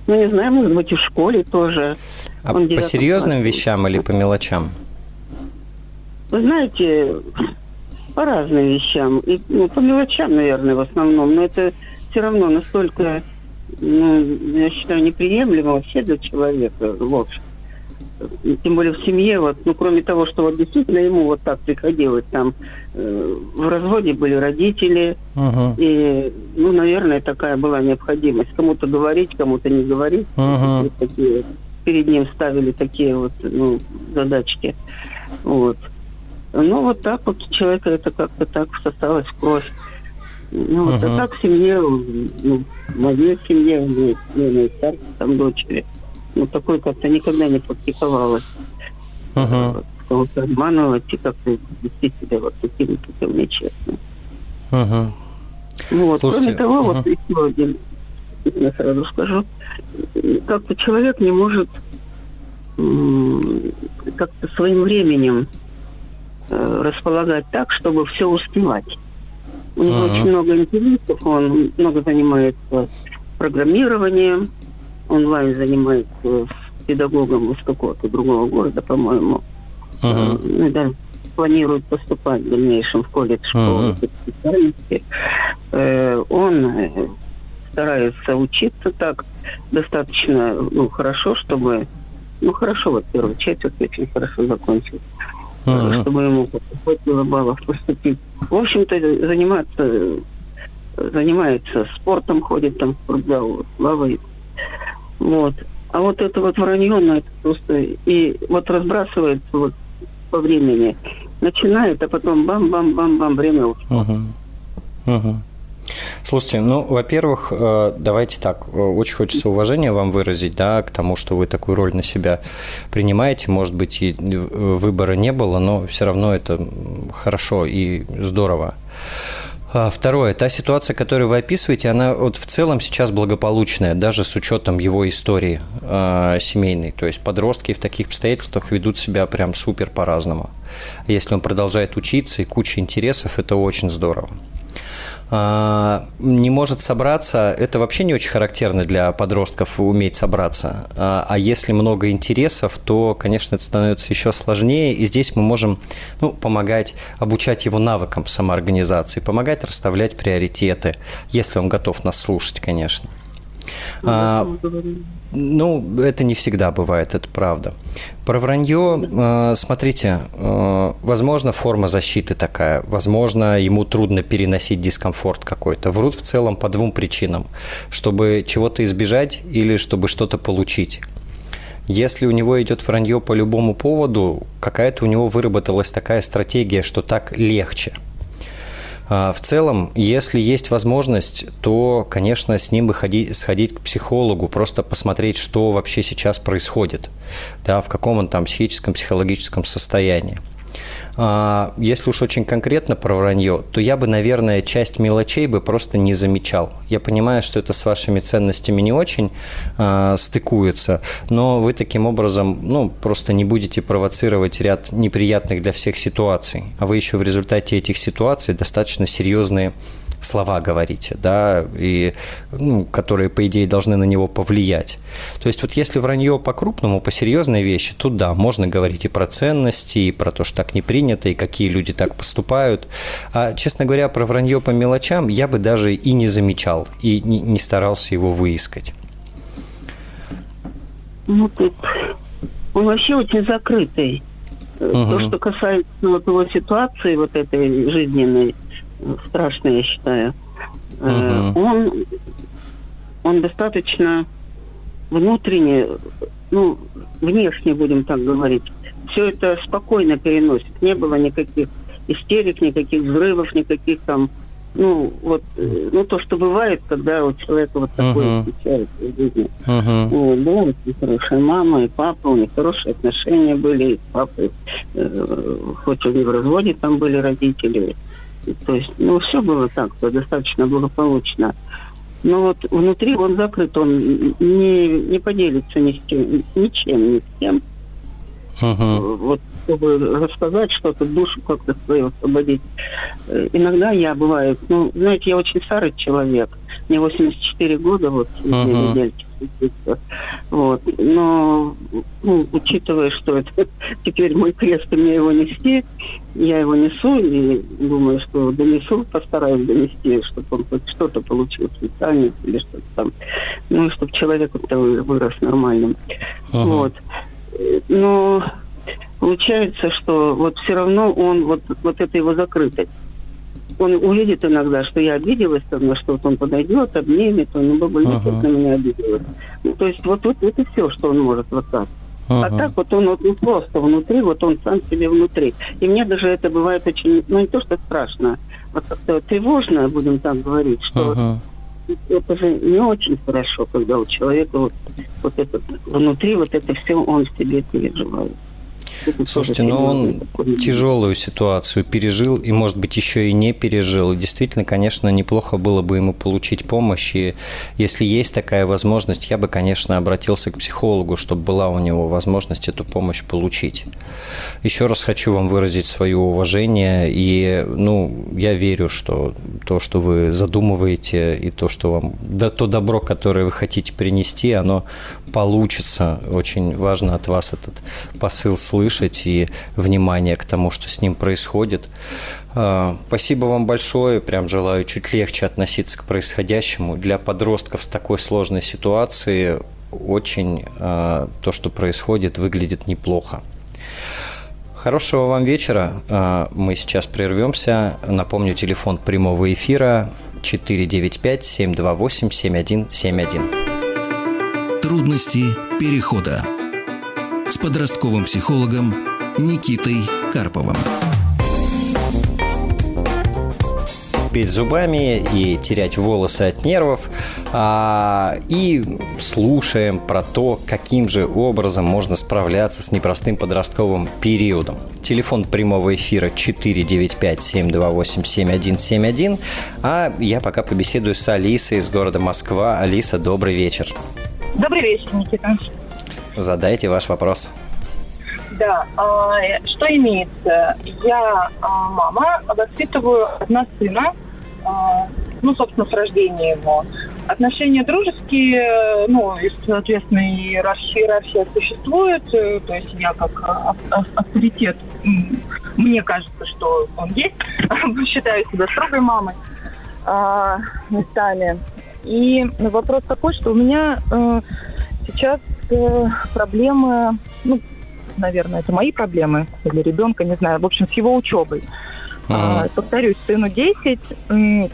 Ну, не знаю, может быть, и в школе тоже. А по серьезным классе. вещам или по мелочам? Вы знаете, по разным вещам. И, ну, по мелочам, наверное, в основном. Но это все равно настолько, ну, я считаю, неприемлемо вообще для человека ложь. Тем более в семье, вот, ну, кроме того, что вот действительно ему вот так приходилось, там э, в разводе были родители, uh-huh. и, ну, наверное, такая была необходимость. Кому-то говорить, кому-то не говорить. Uh-huh. Такие, перед ним ставили такие вот, ну, задачки. Вот. Ну, вот так вот у человека это как-то так осталось в кровь. Ну, вот, uh-huh. а так в семье, ну, в моей семье, у меня старшей там дочери, ну, такой как-то никогда не практиковалось. Uh-huh. Кого-то обманывать и как-то вести себя вот таким путем нечестным. Uh-huh. Вот. Слушайте, Кроме того, uh-huh. вот еще один, я сразу скажу, как-то человек не может как-то своим временем располагать так, чтобы все успевать. У него uh-huh. очень много интересов, он много занимается программированием, онлайн занимается педагогом из какого-то другого города, по-моему. Uh-huh. Ну, да, планирует поступать в дальнейшем в колледж школы uh-huh. специальности. Э, он старается учиться так достаточно ну, хорошо, чтобы ну хорошо, вот первую четверть очень хорошо закончил uh-huh. Чтобы ему хватило баллов поступить. В общем-то, заниматься занимается спортом, ходит там в спортзал, плавает. Вот. А вот это вот вранье, ну, это просто... И вот разбрасывается вот по времени. Начинает, а потом бам-бам-бам-бам, время ушло. Uh-huh. Uh-huh. Слушайте, ну, во-первых, э, давайте так, э, очень хочется уважения вам выразить, да, к тому, что вы такую роль на себя принимаете, может быть, и выбора не было, но все равно это хорошо и здорово. А второе, та ситуация, которую вы описываете, она вот в целом сейчас благополучная, даже с учетом его истории э, семейной. То есть подростки в таких обстоятельствах ведут себя прям супер по-разному. Если он продолжает учиться и куча интересов, это очень здорово. А, не может собраться, это вообще не очень характерно для подростков уметь собраться. А, а если много интересов, то, конечно, это становится еще сложнее, и здесь мы можем ну, помогать, обучать его навыкам самоорганизации, помогать расставлять приоритеты, если он готов нас слушать, конечно. А, ну, это не всегда бывает, это правда. Про вранье, э, смотрите, э, возможно, форма защиты такая, возможно, ему трудно переносить дискомфорт какой-то. Врут в целом по двум причинам. Чтобы чего-то избежать или чтобы что-то получить. Если у него идет вранье по любому поводу, какая-то у него выработалась такая стратегия, что так легче – а, в целом, если есть возможность, то, конечно, с ним бы ходить, сходить к психологу, просто посмотреть, что вообще сейчас происходит, да, в каком он там психическом, психологическом состоянии. А, если уж очень конкретно про вранье, то я бы, наверное, часть мелочей бы просто не замечал. Я понимаю, что это с вашими ценностями не очень э, стыкуется, но вы таким образом, ну, просто не будете провоцировать ряд неприятных для всех ситуаций, а вы еще в результате этих ситуаций достаточно серьезные слова говорите, да, и, ну, которые, по идее, должны на него повлиять. То есть вот если вранье по-крупному, по серьезной вещи, то да, можно говорить и про ценности, и про то, что так не принято, и какие люди так поступают. А, честно говоря, про вранье по мелочам я бы даже и не замечал, и не, не старался его выискать. Ну, тут он вообще очень закрытый. Угу. То, что касается вот его ситуации, вот этой жизненной, страшно, я считаю. Угу. Он, он достаточно внутренне, ну, внешне, будем так говорить, все это спокойно переносит. Не было никаких истерик, никаких взрывов, никаких там, ну, вот, э, ну, то, что бывает, когда у человека вот такое uh-huh. случается в жизни. Uh-huh. Вот, очень хорошая мама и папа, у них хорошие отношения были, и с папой, э, хоть они в разводе там были родители, то есть, ну, все было так, достаточно благополучно. Но вот внутри он закрыт, он не, не поделится ни с чем, ничем, ни с кем. Uh-huh. Вот чтобы рассказать что-то, душу как-то свою освободить. Э, иногда я бываю, ну, знаете, я очень старый человек. Мне 84 года, вот, uh-huh. недельки. Вот. Но, ну, учитывая, что это теперь мой крест, и мне его нести, я его несу и думаю, что донесу, постараюсь донести, чтобы он хоть что-то получил специально или что-то там. Ну, чтобы человек вырос нормальным. Ага. Вот. Но получается, что вот все равно он, вот, вот это его закрытость он увидит иногда, что я обиделась, там, что вот он подойдет, обнимет, он бы ага. на меня обиделась. Ну, то есть вот, вот это все, что он может вот так. А ага. А так вот он вот не просто внутри, вот он сам себе внутри. И мне даже это бывает очень, ну не то, что страшно, вот как-то тревожно, будем так говорить, что ага. Это же не очень хорошо, когда у человека вот, вот это внутри, вот это все он в себе переживает. Слушайте, ну он тяжелую ситуацию пережил и, может быть, еще и не пережил. Действительно, конечно, неплохо было бы ему получить помощь. И если есть такая возможность, я бы, конечно, обратился к психологу, чтобы была у него возможность эту помощь получить. Еще раз хочу вам выразить свое уважение. И, ну, я верю, что то, что вы задумываете, и то, что вам, да, то добро, которое вы хотите принести, оно получится. Очень важно от вас этот посыл слышать и внимание к тому, что с ним происходит. А, спасибо вам большое. Прям желаю чуть легче относиться к происходящему. Для подростков с такой сложной ситуацией очень а, то, что происходит, выглядит неплохо. Хорошего вам вечера. А, мы сейчас прервемся. Напомню, телефон прямого эфира 495 728 7171. Трудности перехода с подростковым психологом Никитой Карповым. петь зубами и терять волосы от нервов. А, и слушаем про то, каким же образом можно справляться с непростым подростковым периодом. Телефон прямого эфира 495-728-7171. А я пока побеседую с Алисой из города Москва. Алиса, добрый вечер. Добрый вечер, Никита. Задайте ваш вопрос. Да, а, что имеется? Я а, мама, воспитываю одна сына, а, ну, собственно, с рождения его. Отношения дружеские, ну, и, соответственно, и иерархия существует, э, то есть я как авторитет, мне кажется, что он есть, считаю себя строгой мамой местами. И вопрос такой, что у меня э, сейчас э, проблемы, ну, наверное, это мои проблемы или ребенка, не знаю, в общем, с его учебой. Э, повторюсь, сыну 10. Э, э,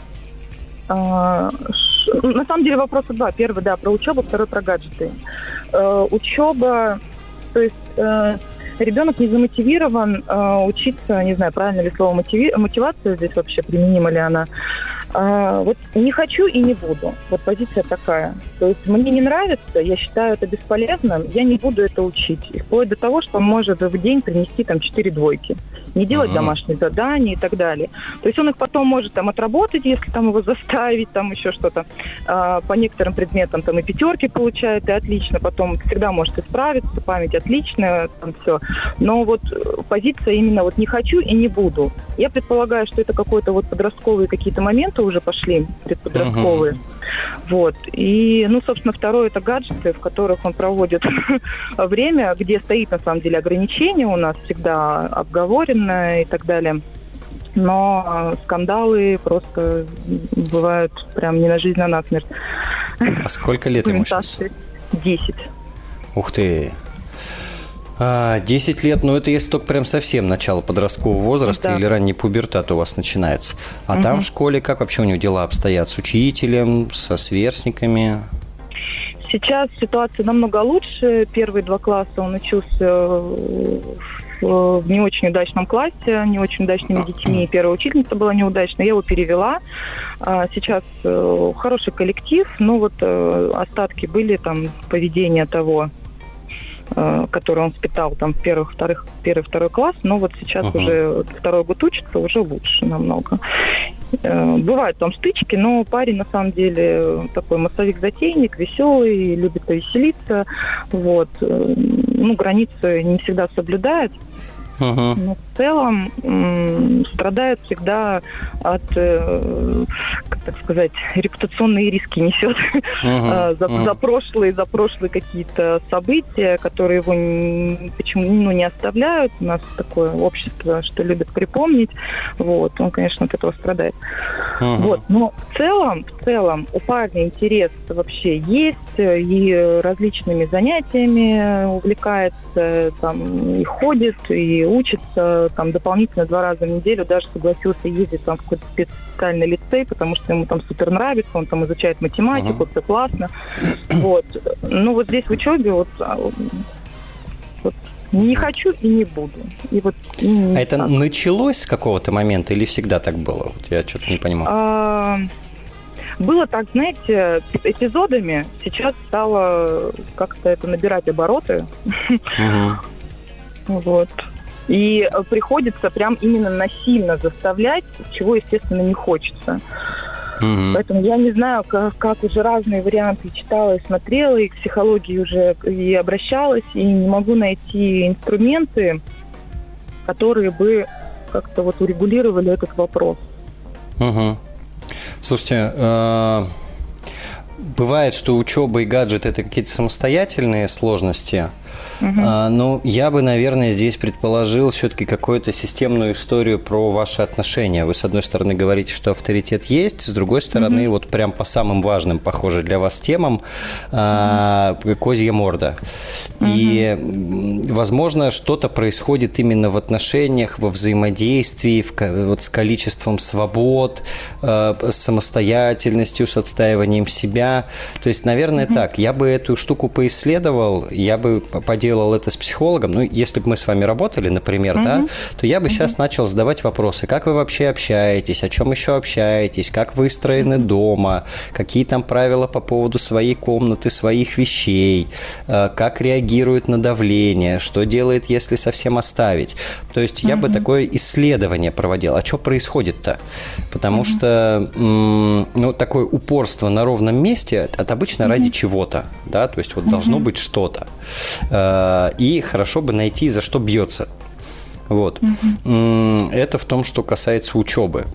на самом деле вопроса два. Первый, да, про учебу, второй про гаджеты. Э, учеба, то есть э, ребенок не замотивирован э, учиться, не знаю, правильно ли слово мотиви... мотивация здесь вообще применима ли она. А, вот не хочу и не буду. Вот позиция такая. То есть мне не нравится, я считаю это бесполезным, я не буду это учить. И вплоть до того, что он может в день принести там четыре двойки. Не делать uh-huh. домашние задания и так далее. То есть он их потом может там отработать, если там его заставить, там еще что-то. А, по некоторым предметам там и пятерки получает, и отлично. Потом всегда может исправиться, память отличная, там все. Но вот позиция именно вот не хочу и не буду. Я предполагаю, что это какой-то вот подростковые какие-то моменты уже пошли, предподростковые. Uh-huh. Вот. И, ну, собственно, второе это гаджеты, в которых он проводит время, где стоит, на самом деле, ограничение у нас всегда обговорено и так далее. Но скандалы просто бывают прям не на жизнь, а на смерть. А сколько лет ему сейчас? Десять. Ух ты, а, 10 лет, ну это если только прям совсем начало подросткового возраста да. или ранний пубертат у вас начинается. А угу. там в школе как вообще у него дела обстоят? С учителем, со сверстниками? Сейчас ситуация намного лучше. Первые два класса он учился в не очень удачном классе, не очень удачными детьми. Первая учительница была неудачная, я его перевела. А сейчас э, хороший коллектив, но вот э, остатки были там поведения того который он впитал там в первых, вторых, первый, второй класс, но вот сейчас uh-huh. уже второй год учится, уже лучше намного. Э, бывают там стычки, но парень на самом деле такой массовик-затейник, веселый, любит повеселиться, вот. Э, ну, границы не всегда соблюдает, Uh-huh. Но в целом м, страдают всегда от, э, как так сказать, репутационные риски несет uh-huh. за, uh-huh. за прошлые, за прошлые какие-то события, которые его не, почему ну, не оставляют. У нас такое общество, что любит припомнить. Вот, он, конечно, от этого страдает. Uh-huh. Вот, но в целом, в целом у парня интерес вообще есть и различными занятиями увлекается, там и ходит, и учится там дополнительно два раза в неделю, даже согласился ездить там в какой-то специальный лицей, потому что ему там супер нравится, он там изучает математику, uh-huh. все классно. Вот. Ну вот здесь в учебе вот, а, вот не хочу и не буду. И вот, и не а это началось с какого-то момента или всегда так было? Вот я что-то не понимаю. А, было так, знаете, эпизодами. Сейчас стало как-то это набирать обороты. Uh-huh. Вот. И э, приходится прям именно насильно заставлять, чего, естественно, не хочется. Mm-hmm. Поэтому я не знаю, как, как уже разные варианты читала и смотрела, и к психологии уже и обращалась, и не могу найти инструменты, которые бы как-то вот урегулировали этот вопрос. Угу. Слушайте, э, бывает, что учеба и гаджет это какие-то самостоятельные сложности. Угу. А, ну, я бы, наверное, здесь предположил все-таки какую-то системную историю про ваши отношения. Вы, с одной стороны, говорите, что авторитет есть, с другой стороны, угу. вот прям по самым важным, похоже, для вас темам, а, козья морда. Угу. И, возможно, что-то происходит именно в отношениях, во взаимодействии, в, вот с количеством свобод, а, с самостоятельностью, с отстаиванием себя. То есть, наверное, угу. так. Я бы эту штуку поисследовал, я бы поделал это с психологом, ну, если бы мы с вами работали, например, mm-hmm. да, то я бы mm-hmm. сейчас начал задавать вопросы, как вы вообще общаетесь, о чем еще общаетесь, как выстроены mm-hmm. дома, какие там правила по поводу своей комнаты, своих вещей, э, как реагирует на давление, что делает, если совсем оставить. То есть я mm-hmm. бы такое исследование проводил. А что происходит-то? Потому mm-hmm. что, ну, такое упорство на ровном месте, это обычно mm-hmm. ради чего-то, да, то есть вот должно быть что-то. Э, и хорошо бы найти, за что бьется. Вот. Угу. Это в том, что касается учебы.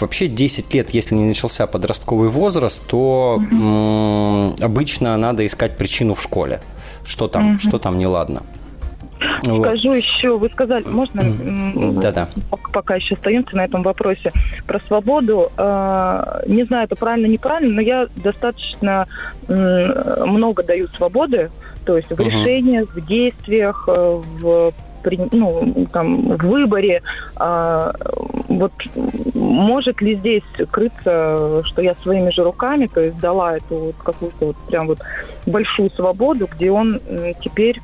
Вообще 10 лет, если не начался подростковый возраст, то угу. обычно надо искать причину в школе. Что там, угу. что там неладно. вот. скажу еще, вы сказали, можно? Да-да. Пока еще остаемся на этом вопросе про свободу. А, не знаю, это правильно, неправильно, но я достаточно много даю свободы, то есть в решениях, в действиях, э, в ну, там, в выборе. А, вот может ли здесь крыться, что я своими же руками, то есть дала эту вот какую-то вот прям вот большую свободу, где он теперь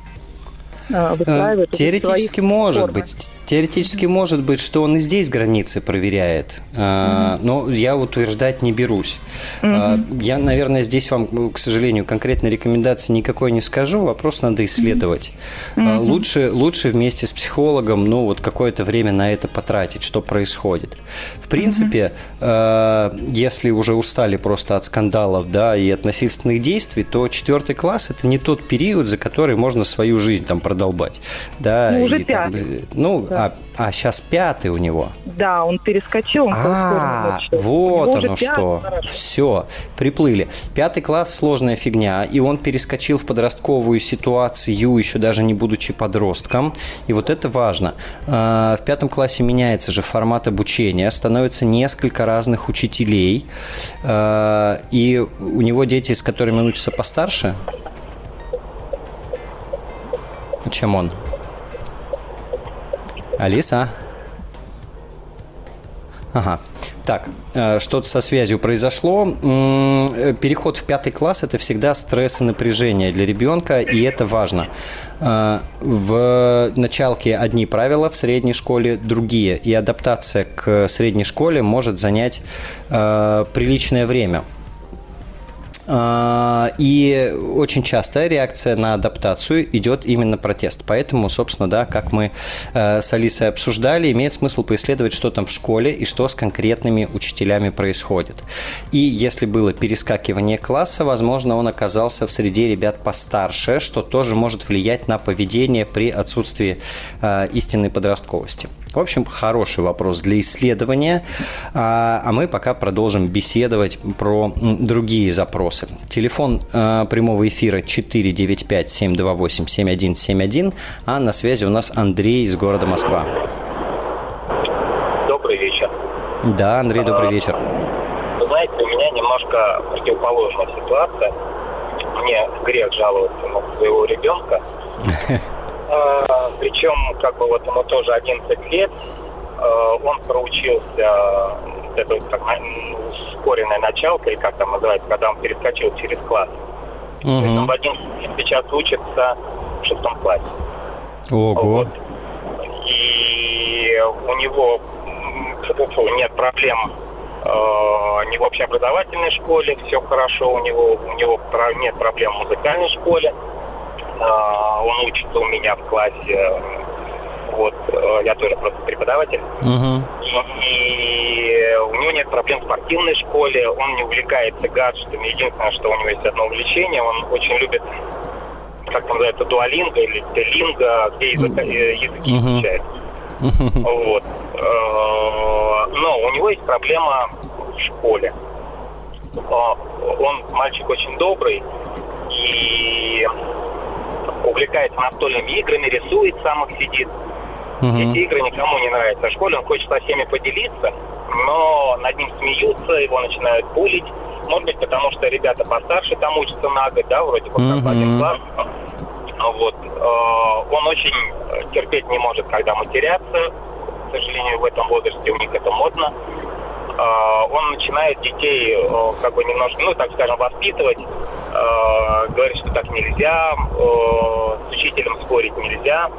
выстраивает. Теоретически может формы. быть. Теоретически может быть, что он и здесь границы проверяет. Mm-hmm. Но я утверждать не берусь. Mm-hmm. Я, наверное, здесь вам, к сожалению, конкретной рекомендации никакой не скажу. Вопрос надо исследовать. Mm-hmm. Лучше, лучше вместе с психологом ну, вот какое-то время на это потратить, что происходит. В принципе, mm-hmm. если уже устали просто от скандалов да, и от насильственных действий, то четвертый класс – это не тот период, за который можно свою жизнь там продолбать. Да, ну, уже пятый. Там, ну, да. а, а сейчас пятый у него. Да, он перескочил. Он а, вот оно что. Все, приплыли. Пятый класс – сложная фигня, и он перескочил в подростковую ситуацию, еще даже не будучи подростком. И вот это важно. А, в пятом классе меняется же формат обучения, становится несколько разных учителей, а, и у него дети, с которыми он учится постарше, чем он. Алиса? Ага. Так, э, что-то со связью произошло. Э, переход в пятый класс – это всегда стресс и напряжение для ребенка, и это важно. Э, в началке одни правила, в средней школе другие, и адаптация к средней школе может занять приличное время – и очень часто реакция на адаптацию идет именно протест. Поэтому, собственно, да, как мы э, с Алисой обсуждали, имеет смысл поисследовать, что там в школе и что с конкретными учителями происходит. И если было перескакивание класса, возможно, он оказался в среде ребят постарше, что тоже может влиять на поведение при отсутствии э, истинной подростковости. В общем, хороший вопрос для исследования. А, а мы пока продолжим беседовать про другие запросы. Телефон а, прямого эфира 495-728-7171, а на связи у нас Андрей из города Москва. Добрый вечер. Да, Андрей, добрый вечер. Вы знаете, у меня немножко противоположная ситуация. Мне грех жаловаться на своего ребенка. А, причем, как бы вот ему тоже 11 лет, а, он проучился, это как ускоренная началка, или как там называется, когда он перескочил через класс. Угу. Он в 11 лет сейчас учится в шестом классе. Ого. Вот. И у него нет проблем э, не в общеобразовательной школе, все хорошо у него, у него нет проблем в музыкальной школе. А, он учится у меня в классе. Вот, э, я тоже просто преподаватель. Uh-huh. И у него нет проблем в спортивной школе, он не увлекается гаджетами. Единственное, что у него есть одно увлечение, он очень любит, как там называется, дуалинга или телинга, где язык, э, языки uh-huh. изучает. Uh-huh. Вот. Э, но у него есть проблема в школе. Он мальчик очень добрый, и увлекается настольными играми, рисует, сам их сидит. Угу. Эти игры никому не нравятся. В школе он хочет со всеми поделиться, но над ним смеются, его начинают булить. Может быть, потому что ребята постарше там учатся на год, да, вроде бы как один класс. Вот. Э, он очень терпеть не может, когда матерятся. К сожалению, в этом возрасте у них это модно. Э, он начинает детей э, как бы немножко, ну, так скажем, воспитывать э, говорит, что так нельзя, с учителем спорить нельзя.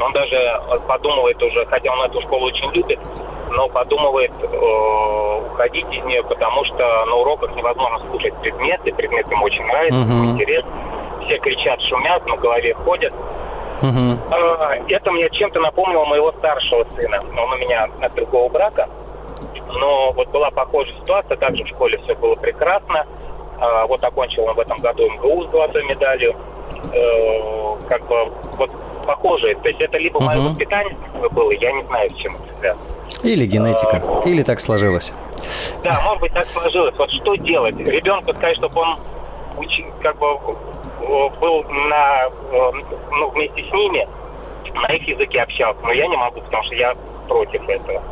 Он даже подумывает уже, хотя он эту школу очень любит, но подумывает э, уходить из нее, потому что на уроках невозможно слушать предметы, предмет ему очень нравится, uh-huh. интересно. Все кричат, шумят, на голове ходят. Uh-huh. Э, это мне чем-то напомнило моего старшего сына. Он у меня от другого брака. Но вот была похожая ситуация, также в школе все было прекрасно. А, вот окончил он в этом году МГУ с золотой медалью. Э, как бы вот похожие. То есть это либо мое uh-huh. воспитание было, я не знаю, с чем это связано. Или генетика, а, или так сложилось. Да, может быть, так сложилось. Вот что делать? Ребенку сказать, чтобы он учи, как бы был на, ну, вместе с ними, на их языке общался, но я не могу, потому что я против этого.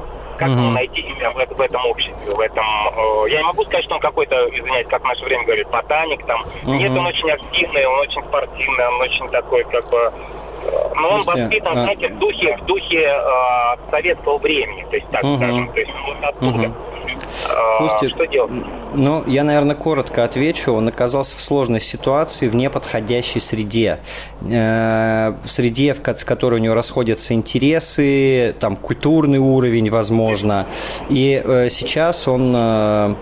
Как мне найти себя в, в этом обществе, в этом... Э, я не могу сказать, что он какой-то, извиняюсь, как в наше время говорит, ботаник там. Mm-hmm. Нет, он очень активный, он очень спортивный, он очень такой, как бы... Э, но он воспитан, а... знаете, в духе, в духе э, советского времени, то есть так угу. скажем, то есть вот оттуда. Угу. Слушайте, что делать? Ну, я, наверное, коротко отвечу. Он оказался в сложной ситуации, в неподходящей среде. Э, в среде, с которой у него расходятся интересы, там, культурный уровень, возможно. И э, сейчас он э,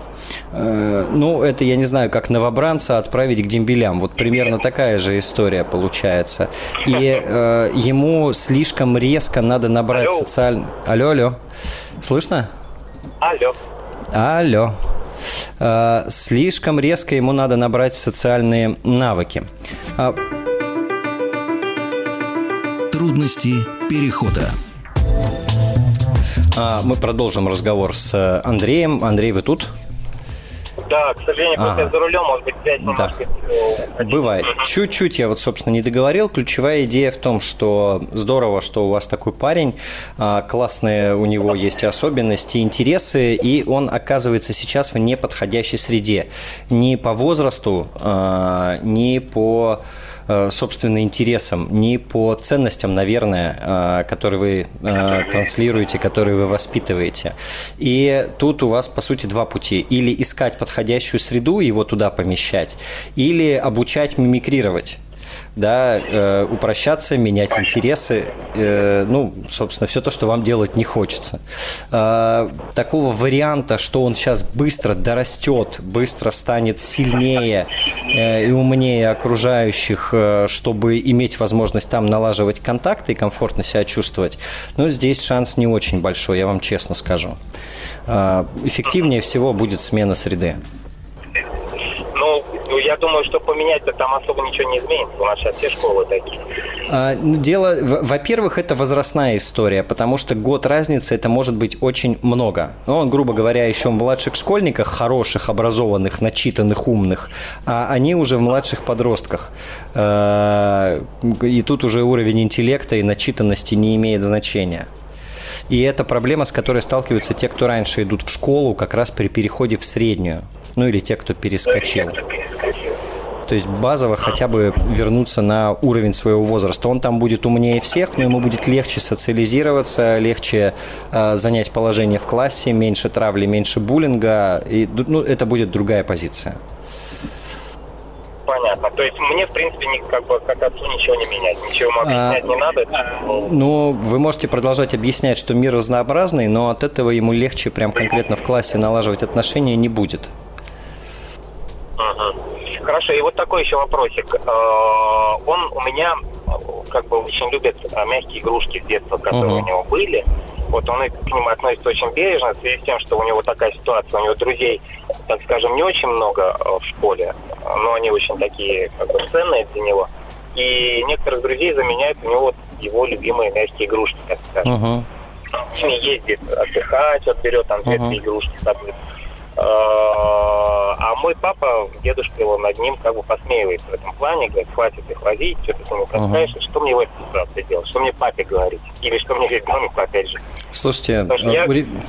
ну, это, я не знаю, как новобранца отправить к дембелям. Вот примерно такая же история получается. И э, ему слишком резко надо набрать социальный... Алло, алло. Слышно? Алло. Алло. Э, слишком резко ему надо набрать социальные навыки. А Трудности перехода. А, мы продолжим разговор с Андреем. Андрей, вы тут? Да, к сожалению, ага. просто за рулем, может быть, связь немножко... Да. Бывает. Чуть-чуть я вот, собственно, не договорил. Ключевая идея в том, что здорово, что у вас такой парень, а, классные у него есть особенности, интересы, и он оказывается сейчас в неподходящей среде. Ни по возрасту, а, ни по собственно, интересам, не по ценностям, наверное, э, которые вы э, транслируете, которые вы воспитываете. И тут у вас, по сути, два пути. Или искать подходящую среду, его туда помещать, или обучать мимикрировать да, э, упрощаться, менять интересы, э, ну, собственно, все то, что вам делать не хочется. Э, такого варианта, что он сейчас быстро дорастет, быстро станет сильнее э, и умнее окружающих, э, чтобы иметь возможность там налаживать контакты и комфортно себя чувствовать, ну, здесь шанс не очень большой, я вам честно скажу. Э, эффективнее всего будет смена среды. Ну, я думаю, что поменять-то там особо ничего не изменится. У нас сейчас все школы такие. А, ну, дело, во-первых, это возрастная история, потому что год разницы это может быть очень много. Ну, он, грубо говоря, еще в младших школьниках, хороших, образованных, начитанных, умных, а они уже в младших подростках. А, и тут уже уровень интеллекта и начитанности не имеет значения. И это проблема, с которой сталкиваются те, кто раньше идут в школу, как раз при переходе в среднюю ну или те, кто перескочил. То есть базово хотя бы вернуться на уровень своего возраста. Он там будет умнее всех, но ему будет легче социализироваться, легче э, занять положение в классе, меньше травли, меньше буллинга. И, ну, это будет другая позиция. Понятно. То есть мне, в принципе, ни, как бы, как отцу ничего не менять. Ничего ему объяснять а, не надо. Ну, вы можете продолжать объяснять, что мир разнообразный, но от этого ему легче прям конкретно в классе налаживать отношения не будет. Угу. Хорошо, и вот такой еще вопросик. Э, он у меня как бы очень любит э, мягкие игрушки с детства, которые uh у него были. Вот он к ним относится очень бережно, в связи с тем, что у него такая ситуация, у него друзей, так скажем, не очень много э, в школе, но они очень такие как бы ценные для него. И некоторых друзей заменяют у него его любимые мягкие игрушки, так скажем. Uh-huh. С ними ездит отдыхать, вот берет там две uh-huh. игрушки с собой. Э, а мой папа, дедушка его над ним как бы посмеивается в этом плане, говорит, хватит их возить, что ты с ними таскаешь, uh-huh. что мне в этой ситуации делать, что мне папе говорить, или что мне ребенку, опять же. Слушайте, Потому что а, я,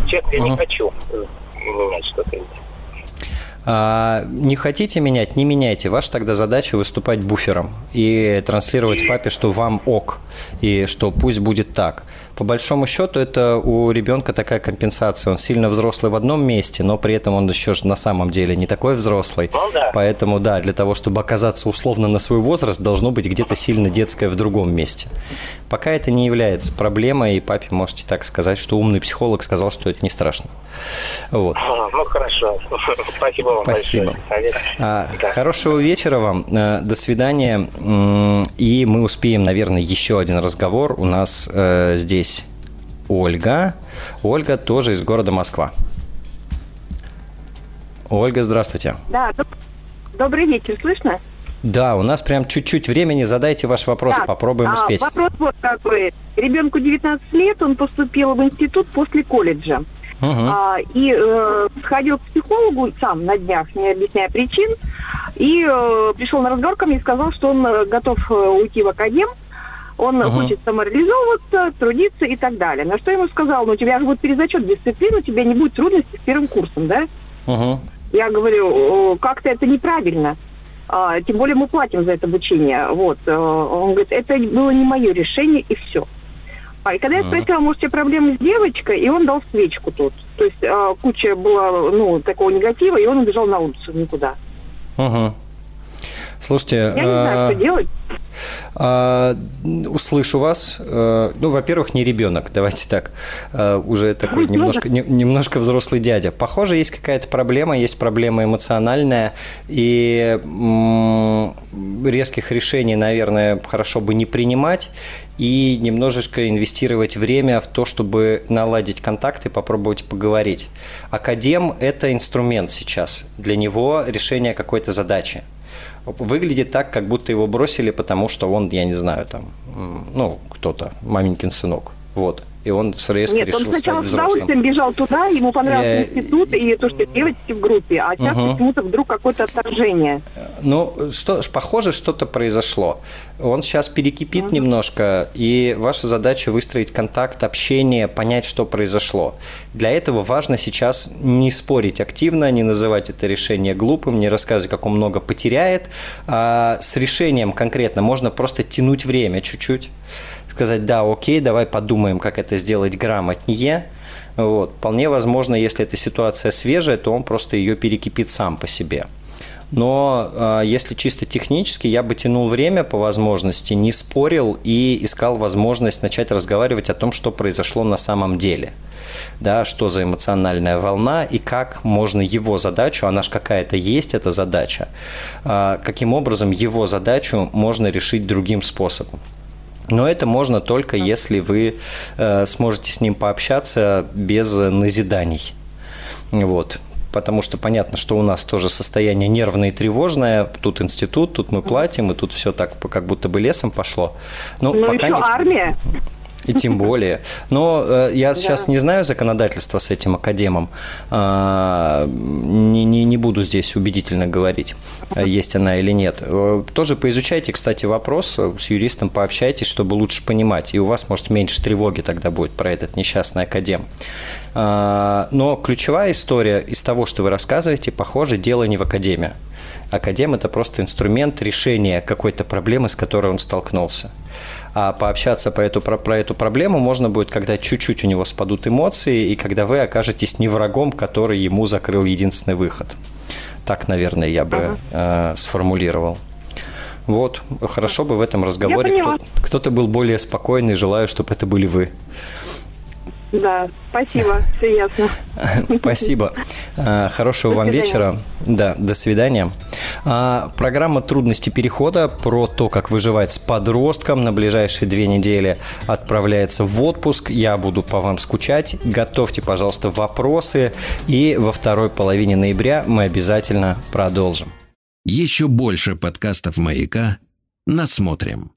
честно, я uh-huh. не хочу менять что-то. А, не хотите менять, не меняйте. Ваша тогда задача выступать буфером и транслировать папе, что вам ок, и что пусть будет так по большому счету это у ребенка такая компенсация. Он сильно взрослый в одном месте, но при этом он еще на самом деле не такой взрослый. Ну, да. Поэтому, да, для того, чтобы оказаться условно на свой возраст, должно быть где-то сильно детское в другом месте. Пока это не является проблемой, и папе можете так сказать, что умный психолог сказал, что это не страшно. Вот. Ну, хорошо. Спасибо вам Спасибо. большое. А, да. Хорошего вечера вам. Э, до свидания. И мы успеем, наверное, еще один разговор. У нас э, здесь Ольга. Ольга тоже из города Москва. Ольга, здравствуйте. Да, добрый вечер, слышно? Да, у нас прям чуть-чуть времени. Задайте ваш вопрос, да. попробуем а, успеть. Вопрос вот какой. Ребенку 19 лет, он поступил в институт после колледжа. Угу. А, и э, сходил к психологу сам на днях, не объясняя причин, и э, пришел на разговор ко мне и сказал, что он э, готов э, уйти в академ, Он угу. хочет самореализовываться, трудиться и так далее. На что я ему сказал, ну у тебя же будет перезачет дисциплины, у тебя не будет трудностей с первым курсом, да? Угу. Я говорю, как-то это неправильно. А, тем более мы платим за это обучение. Вот. Э, он говорит, это было не мое решение, и все. А, и когда я спросила, может, у тебя проблемы с девочкой, и он дал свечку тут. То есть а, куча была, ну, такого негатива, и он убежал на улицу никуда. Угу. Слушайте, я не знаю, а, что делать. А, услышу вас. А, ну, во-первых, не ребенок, давайте так. А, уже такой немножко, не, немножко взрослый дядя. Похоже, есть какая-то проблема, есть проблема эмоциональная, и резких решений, наверное, хорошо бы не принимать и немножечко инвестировать время в то, чтобы наладить контакты, попробовать поговорить. Академ – это инструмент сейчас. Для него решение какой-то задачи выглядит так, как будто его бросили, потому что он, я не знаю, там, ну, кто-то, маменькин сынок. Вот и он резко Нет, решил он сначала с удовольствием бежал туда, ему понравился я... институт и то, что девочки в группе, а сейчас угу. почему-то вдруг какое-то отторжение. Ну, что, похоже, что-то произошло. Он сейчас перекипит угу. немножко, и ваша задача выстроить контакт, общение, понять, что произошло. Для этого важно сейчас не спорить активно, не называть это решение глупым, не рассказывать, как он много потеряет. А с решением конкретно можно просто тянуть время чуть-чуть сказать, да, окей, давай подумаем, как это сделать грамотнее. Вот. Вполне возможно, если эта ситуация свежая, то он просто ее перекипит сам по себе. Но э, если чисто технически, я бы тянул время по возможности, не спорил и искал возможность начать разговаривать о том, что произошло на самом деле. Да, что за эмоциональная волна и как можно его задачу, она же какая-то есть, эта задача, э, каким образом его задачу можно решить другим способом. Но это можно только если вы э, сможете с ним пообщаться без назиданий. Вот потому что понятно, что у нас тоже состояние нервное и тревожное. Тут институт, тут мы платим, и тут все так как будто бы лесом пошло. Но ну, пока еще не... армия. И тем более. Но э, я сейчас не знаю законодательства с этим академом. Э, не, не, не буду здесь убедительно говорить, э, есть она или нет. Э, тоже поизучайте, кстати, вопрос, э, с юристом пообщайтесь, чтобы лучше понимать. И у вас, может, меньше тревоги тогда будет про этот несчастный академ. Э, но ключевая история из того, что вы рассказываете, похоже, дело не в академии. Академ – это просто инструмент решения какой-то проблемы, с которой он столкнулся. А пообщаться по эту, про, про эту проблему можно будет, когда чуть-чуть у него спадут эмоции, и когда вы окажетесь не врагом, который ему закрыл единственный выход. Так, наверное, я бы ага. э, сформулировал. Вот, хорошо бы в этом разговоре кто, кто-то был более спокойный, желаю, чтобы это были вы. Да, спасибо, все ясно. Спасибо. А, хорошего вам вечера. Да, до свидания. А, программа «Трудности перехода» про то, как выживать с подростком на ближайшие две недели отправляется в отпуск. Я буду по вам скучать. Готовьте, пожалуйста, вопросы. И во второй половине ноября мы обязательно продолжим. Еще больше подкастов «Маяка» насмотрим.